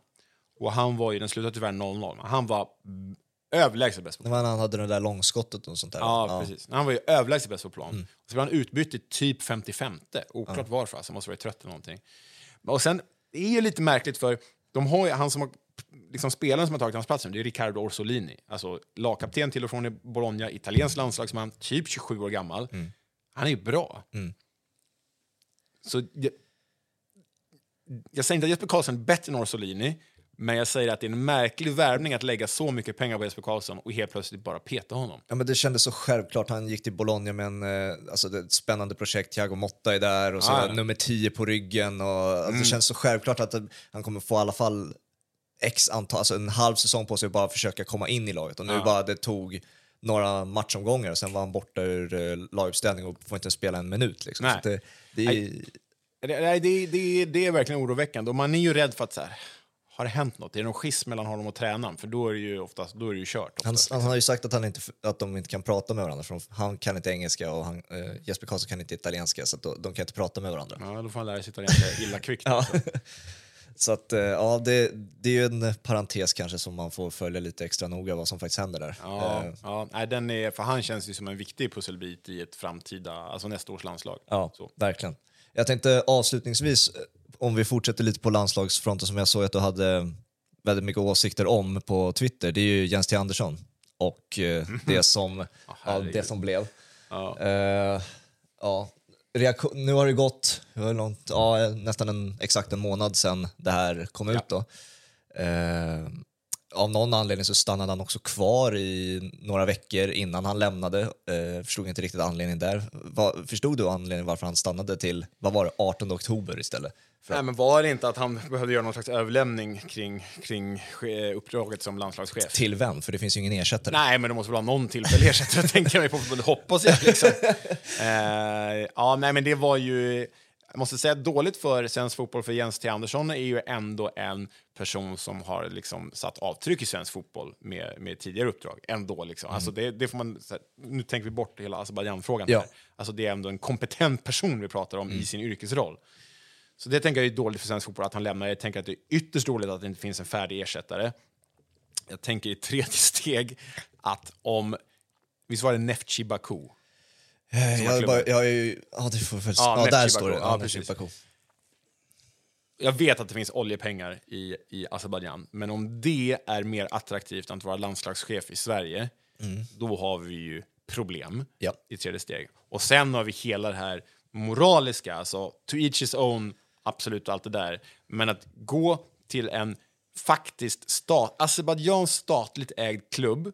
Och han var ju, den slutade tyvärr 0-0, men han var mm, överlägset bäst på när han hade det där långskottet och sånt där. Ja, precis. Han var ju överlägset bäst på plan. Mm. Så blev han utbytt i typ 55. Oklart varför, alltså. han måste vara trött eller någonting. Och sen, det är ju lite märkligt för de har ju, han som har, liksom spelaren som har tagit hans plats nu, det är Riccardo Orsolini. Alltså lagkapten till och från i Bologna, italiensk landslagsman, typ 27 år gammal. Mm. Han är ju bra. Så jag, jag säger inte att Jesper Karlsson är bättre än Orsolini, men jag säger att det är en märklig värvning att lägga så mycket pengar på Jesper Karlsson och helt plötsligt bara peta honom. Ja, men det kändes så självklart. Han gick till Bologna med en, eh, alltså ett spännande projekt. Thiago Motta är där och så Ah, nummer 10 på ryggen. Och, alltså, Det känns så självklart att han kommer få i alla fall x antal, alltså en halv säsong på sig att bara försöka komma in i laget. Och nu Ja. bara det tog några matchomgångar och sen var han borta ur eh, laguppställning och får inte spela en minut. Liksom. Nej. Det, det är, nej, det, det, det är verkligen oroväckande. Och man är ju rädd för att så här, har det hänt något? Är det någon schism mellan honom och tränaren? För då är det ju oftast, då är det ju kört. han, Oftast. han har ju sagt att, han inte, att de inte kan prata med varandra för han kan inte engelska och han, eh, Jesper Karlsson kan inte italienska så att de, kan inte prata med varandra. Ja, då får han lära sig italienska illa kvickt. Ja. [laughs] Så att, eh, ja, det, det är ju en parentes kanske som man får följa lite extra noga vad som faktiskt händer där. Ja, Eh, ja, nej, den är, för han känns ju som en viktig pusselbit i ett framtida, alltså nästa års landslag. ja Så. verkligen. Jag tänkte avslutningsvis, eh, om vi fortsätter lite på landslagsfronten som jag såg att du hade väldigt mycket åsikter om på Twitter, det är ju Jens T. Andersson och eh, [laughs] det, som, ja, det som blev. Ja. Eh, ja, reaktion, nu har det gått hur långt, ja, nästan en, exakt en månad sedan det här kom ut. Då. Eh, av någon anledning så stannade han också kvar i några veckor innan han lämnade. Eh, förstod inte riktigt anledningen där. Va, förstod du anledningen varför han stannade till, vad var det, 18 oktober istället? Nej, men var det inte att han behövde göra någon slags överlämning kring, kring eh, uppdraget som landslagschef? till vem? För det finns ju ingen ersättare. Nej, men det måste väl ha någon tillfällig ersättare, [laughs] tänker jag mig på. Det hoppas jag. Liksom. [laughs] Eh, ja, nej, men det var ju... Jag måste säga dåligt för svensk fotboll, för Jens T. Andersson är ju ändå en person som har liksom satt avtryck i svensk fotboll med, med tidigare uppdrag. Ändå liksom. Alltså det, det får man, här, nu tänker vi bort hela Azerbajdzjan-frågan. Ja. här. Alltså det är ändå en kompetent person vi pratar om i sin yrkesroll. Så det tänker jag är dåligt för svensk fotboll att han lämnar. Jag tänker att det är ytterst dåligt att det inte finns en färdig ersättare. Jag tänker i tredje steg att om... Visst var det Neftchi Baku? Eh, jag, bara, jag är ju, ja, det får väl, Ja, ja, där står det. Ja, precis. Baku. Jag vet att det finns oljepengar i, i Azerbajdzjan, men om det är mer attraktivt än att vara landslagschef i Sverige, då har vi ju problem Ja. i tredje steg. Och sen har vi hela det här moraliska, alltså to each his own, absolut och allt det där. Men att gå till en faktiskt stat, Azerbajdzjans statligt ägd klubb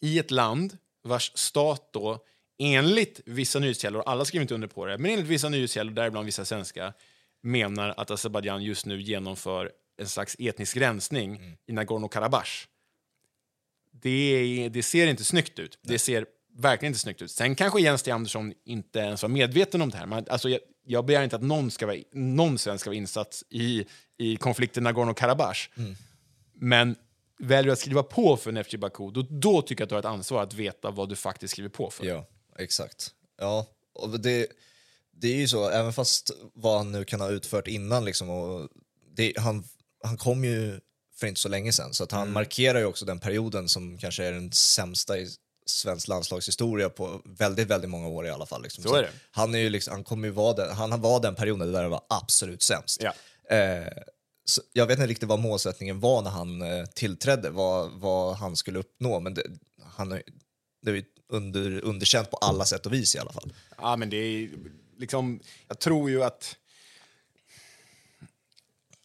i ett land vars stat då enligt vissa nyhetskällor, alla skriver inte under på det, men enligt vissa nyhetskällor, däribland vissa svenska, menar att Azerbajdzjan just nu genomför en slags etnisk rensning i Nagorno-Karabach. Det, det ser inte snyggt ut. Det ser verkligen inte snyggt ut. Sen kanske Jens T. Andersson inte ens var medveten om det här. Men alltså, jag, jag begär inte att någon, ska vara, någon svensk ska vara insatt i, i konflikten Nagorno-Karabach. Men väljer du att skriva på för Neftchi Baku, då, då tycker jag att du har ett ansvar att veta vad du faktiskt skriver på för. Ja, exakt. Ja, och det, det är ju så, även fast vad han nu kan ha utfört innan liksom, och det, han, han kom ju för inte så länge sedan, så att han Mm. markerar ju också den perioden som kanske är den sämsta i svensk landslagshistoria på väldigt, väldigt många år i alla fall. Liksom. Så är det. Han, är ju liksom, han, kommer ju vara den, han var den perioden där det var absolut sämst. Ja. Eh, så jag vet inte riktigt vad målsättningen var när han eh, tillträdde, vad, vad han skulle uppnå, men det, han, det är ju under, underkänt på alla sätt och vis i alla fall. Ja, men det är liksom, jag tror ju att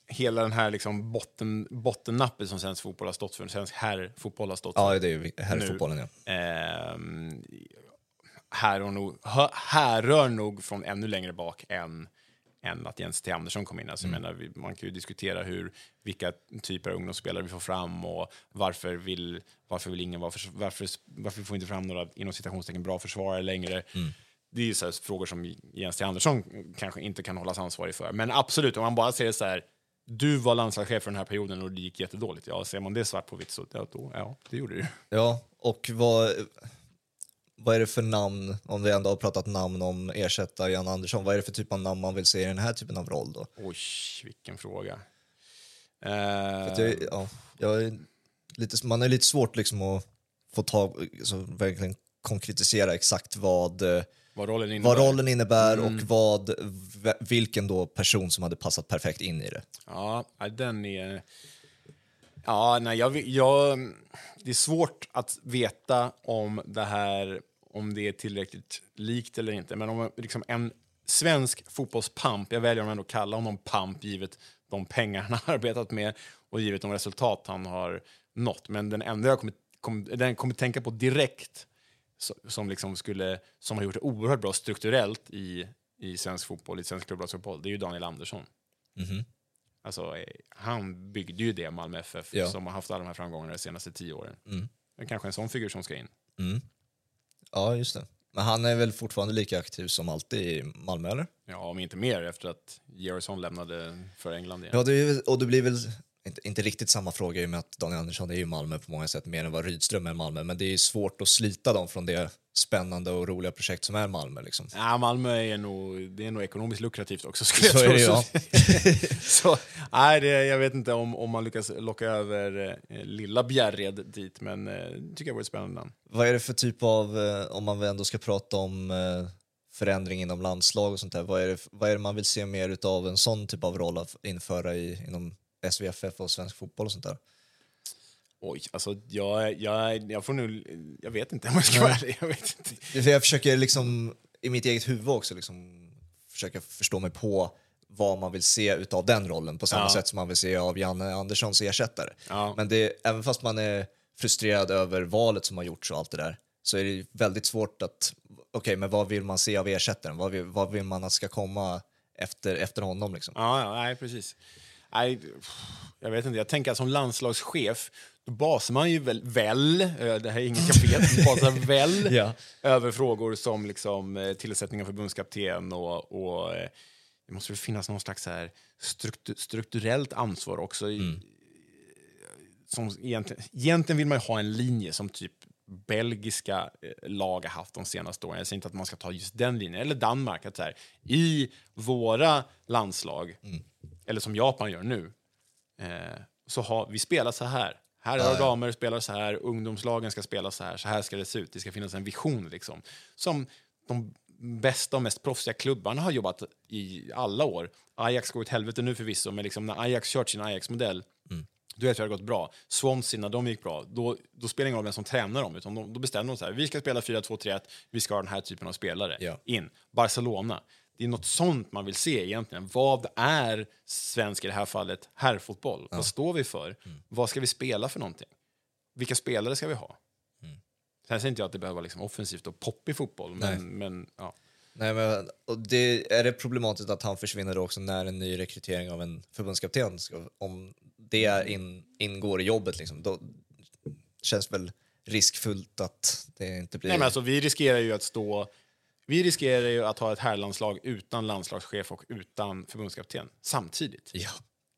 hela den här liksom botten, bottennappet som svensk fotboll har stått för, svensk herrfotboll har stått för, Ja, det är ju herrfotbollen ja. ehm, härrör, nog, härrör nog från ännu längre bak än, än att Jens T. Andersson kom in. Alltså, jag menar, man kan ju diskutera hur, vilka typer av ungdomsspelare vi får fram och varför vill, varför vill ingen vara förs- varför, varför får vi inte fram några inom citationstecken bra försvarare längre. Det är ju så frågor som Jens T. Andersson kanske inte kan hållas ansvarig för. Men absolut, om man bara ser det så här, du var landslagschef för den här perioden och det gick jättedåligt. Ja, ser man det svart på vitt så ja, då, ja, det gjorde det. Ja, och vad, vad är det för namn, om vi ändå har pratat namn om ersätta Jan Andersson, vad är det för typ av namn man vill se i den här typen av roll då? Oj, vilken fråga. Att Eh, jag, ja, är lite, man är lite svårt liksom att få tag, alltså, verkligen konkretisera exakt vad, eh, vad rollen innebär. vad rollen innebär och vad, vilken då person som hade passat perfekt in i det. Ja, den är... Ja, nej, jag, jag, det är svårt att veta om det här om det är tillräckligt likt eller inte. Men om liksom en svensk fotbollspamp, jag väljer att ändå kalla honom pamp givet de pengar han [laughs] har arbetat med och givet de resultat han har nått. Men den enda jag kommer, kom, den kommer tänka på direkt som, liksom skulle, som har gjort det oerhört bra strukturellt i, i svensk fotboll, i svensk klubblagsfotboll, det är ju Daniel Andersson. Alltså, eh, han byggde ju det Malmö FF Ja. som har haft alla de här framgångarna de senaste tio åren. Mm. Det är kanske en sån figur som ska in. Ja, just det. Men han är väl fortfarande lika aktiv som alltid i Malmö, eller? Ja, om inte mer efter att Gerson lämnade för England igen. Ja, det och det blir väl inte, inte riktigt samma fråga i och med att Daniel Andersson är ju Malmö på många sätt mer än vad Rydström är Malmö, men det är svårt att slita dem från det spännande och roliga projekt som är Malmö. Liksom. Ja, Malmö är nog, det är nog ekonomiskt lukrativt också skulle Så jag tro. ja. [laughs] så, nej, det, jag vet inte om, om man lyckas locka över eh, lilla Bjärred dit, men eh, det tycker jag vore spännande. Vad är det för typ av, eh, om man ändå ska prata om eh, förändring inom landslag och sånt där, vad är, det, vad är det man vill se mer av en sån typ av roll att införa i, inom SVFF och svensk fotboll och sånt där? Oj, alltså jag, jag, jag får nu, jag vet inte om jag ska vara ärlig. Jag vet inte. Jag försöker liksom i mitt eget huvud också liksom försöka förstå mig på vad man vill se utav den rollen på samma Ja. sätt som man vill se av Janne Anderssons ersättare. Ja. Men det, även fast man är frustrerad över valet som har gjorts och allt det där så är det väldigt svårt att, okej men vad vill man se av ersättaren? Vad vill, vad vill man att ska komma efter, efter honom liksom? Ja, ja nej, precis. Nej, jag vet inte, jag tänker att som landslagschef, då basar man ju väl, väl eh, det här är inget jag vet, basar väl Ja. över frågor som liksom, eh, tillsättning av förbundskapten och, och eh, det måste väl finnas någon slags här struktu- strukturellt ansvar också. I, som egentligen, egentligen vill man ju ha en linje som typ belgiska lag har haft de senaste åren. Jag säger inte att man ska ta just den linjen. Eller Danmark. Att så här, I våra landslag, eller som Japan gör nu, eh, så har vi spelat så här. Här har damer spelar så här, ungdomslagen ska spela så här, så här ska det se ut. Det ska finnas en vision liksom. Som de bästa och mest proffsiga klubbarna har jobbat i alla år. Ajax går åt helvete nu förvisso, men liksom när Ajax kört sin Ajax-modell då vet jag att det har gått bra. Swansea, när de gick bra, då, då spelar det ingen roll vem som tränar dem. Utan de, då bestämde de så här, vi ska spela 4-2-3-1, vi ska ha den här typen av spelare. Ja. In. Barcelona. Det är något sånt man vill se egentligen. Vad är svensk, i det här fallet, herrfotboll? Vad står vi för? Vad ska vi spela för någonting? Vilka spelare ska vi ha? Sen säger inte jag att det behöver vara liksom offensivt och poppig fotboll, Nej. men, men ja. Nej, men, och det, är det problematiskt att han försvinner då också när en ny rekrytering av en förbundskapten, ska, om det in, ingår i jobbet, liksom, då känns väl riskfullt att det inte blir... Nej, men alltså, vi riskerar ju att stå... Vi riskerar ju att ha ett herrlandslag utan landslagschef och utan förbundskapten samtidigt. Ja,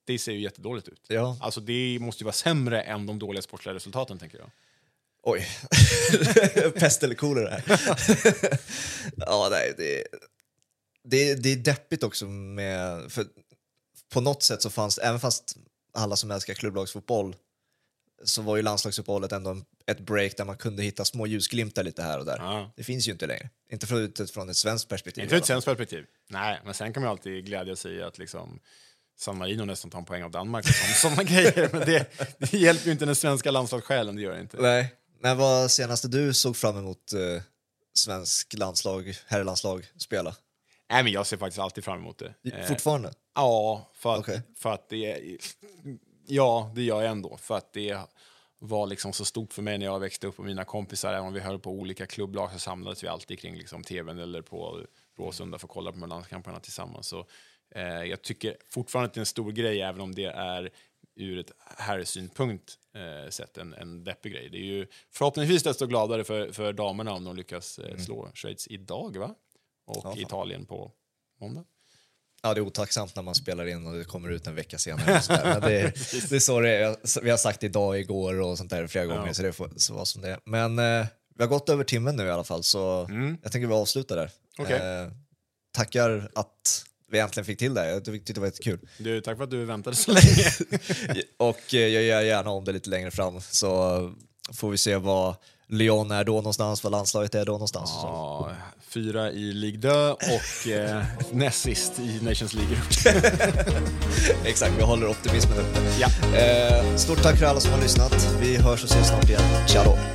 det ser ju jättedåligt ut. Ja. Alltså det måste ju vara sämre än de dåliga sportsliga resultaten, tänker jag. Oj. [laughs] Pest eller kolera här. [laughs] ja, nej, det, det, det är deppigt också med... För på något sätt så fanns även fast alla som älskar klubblagsfotboll så var ju landslagsuppehållet ändå ett break där man kunde hitta små ljusglimtar lite här och där. Ja. Det finns ju inte längre. Inte från, utifrån ett svenskt perspektiv. Inte ur ett svenskt perspektiv. Nej, men sen kan man alltid glädja sig i att liksom San Marino nästan tar en poäng av Danmark sådana [laughs] grejer. Men det, det hjälper ju inte den svenska landslagssjälen, det gör det inte. Nej. När var senaste du såg fram emot eh, svensk landslag, herrlandslag spela? Nej, men jag ser faktiskt alltid fram emot det. Eh, Fortfarande? Ja, för att, Okej. för att det är... Ja, det gör jag ändå. För att det var liksom så stort för mig när jag växte upp och mina kompisar, även om vi höll på olika klubblag så samlades vi alltid kring liksom, tvn eller på Råsunda för att kolla på de landskamperna tillsammans. Så, eh, jag tycker fortfarande att det är en stor grej, även om det är ur ett herrsynpunkt eh, sett en, en deppig grej. Det är ju förhoppningsvis desto gladare för, för damerna om de lyckas eh, slå Schweiz idag, va? Och Ja. Italien på måndag. Ja, det är otacksamt när man spelar in och det kommer ut en vecka senare. Och sådär. Men det, [laughs] det är så det är. Vi har sagt idag, igår och sånt där flera gånger, Ja. så det får så vara som det är. Men eh, vi har gått över timmen nu i alla fall, så jag tänker vi avslutar där. Okej. Eh, tackar att vi äntligen fick till det. Jag tyckte det var jättekul. Du, tack för att du väntade så [laughs] länge. och eh, jag gör gärna om det lite längre fram, så får vi se vad Lyon är då någonstans, vad landslaget är då någonstans. Ja, fyra i Ligue 2 och eh, näst sist i Nations League. [laughs] Exakt, vi håller optimismen uppe. Ja. Eh, stort tack för alla som har lyssnat. Vi hörs och ses snart igen. Ciao!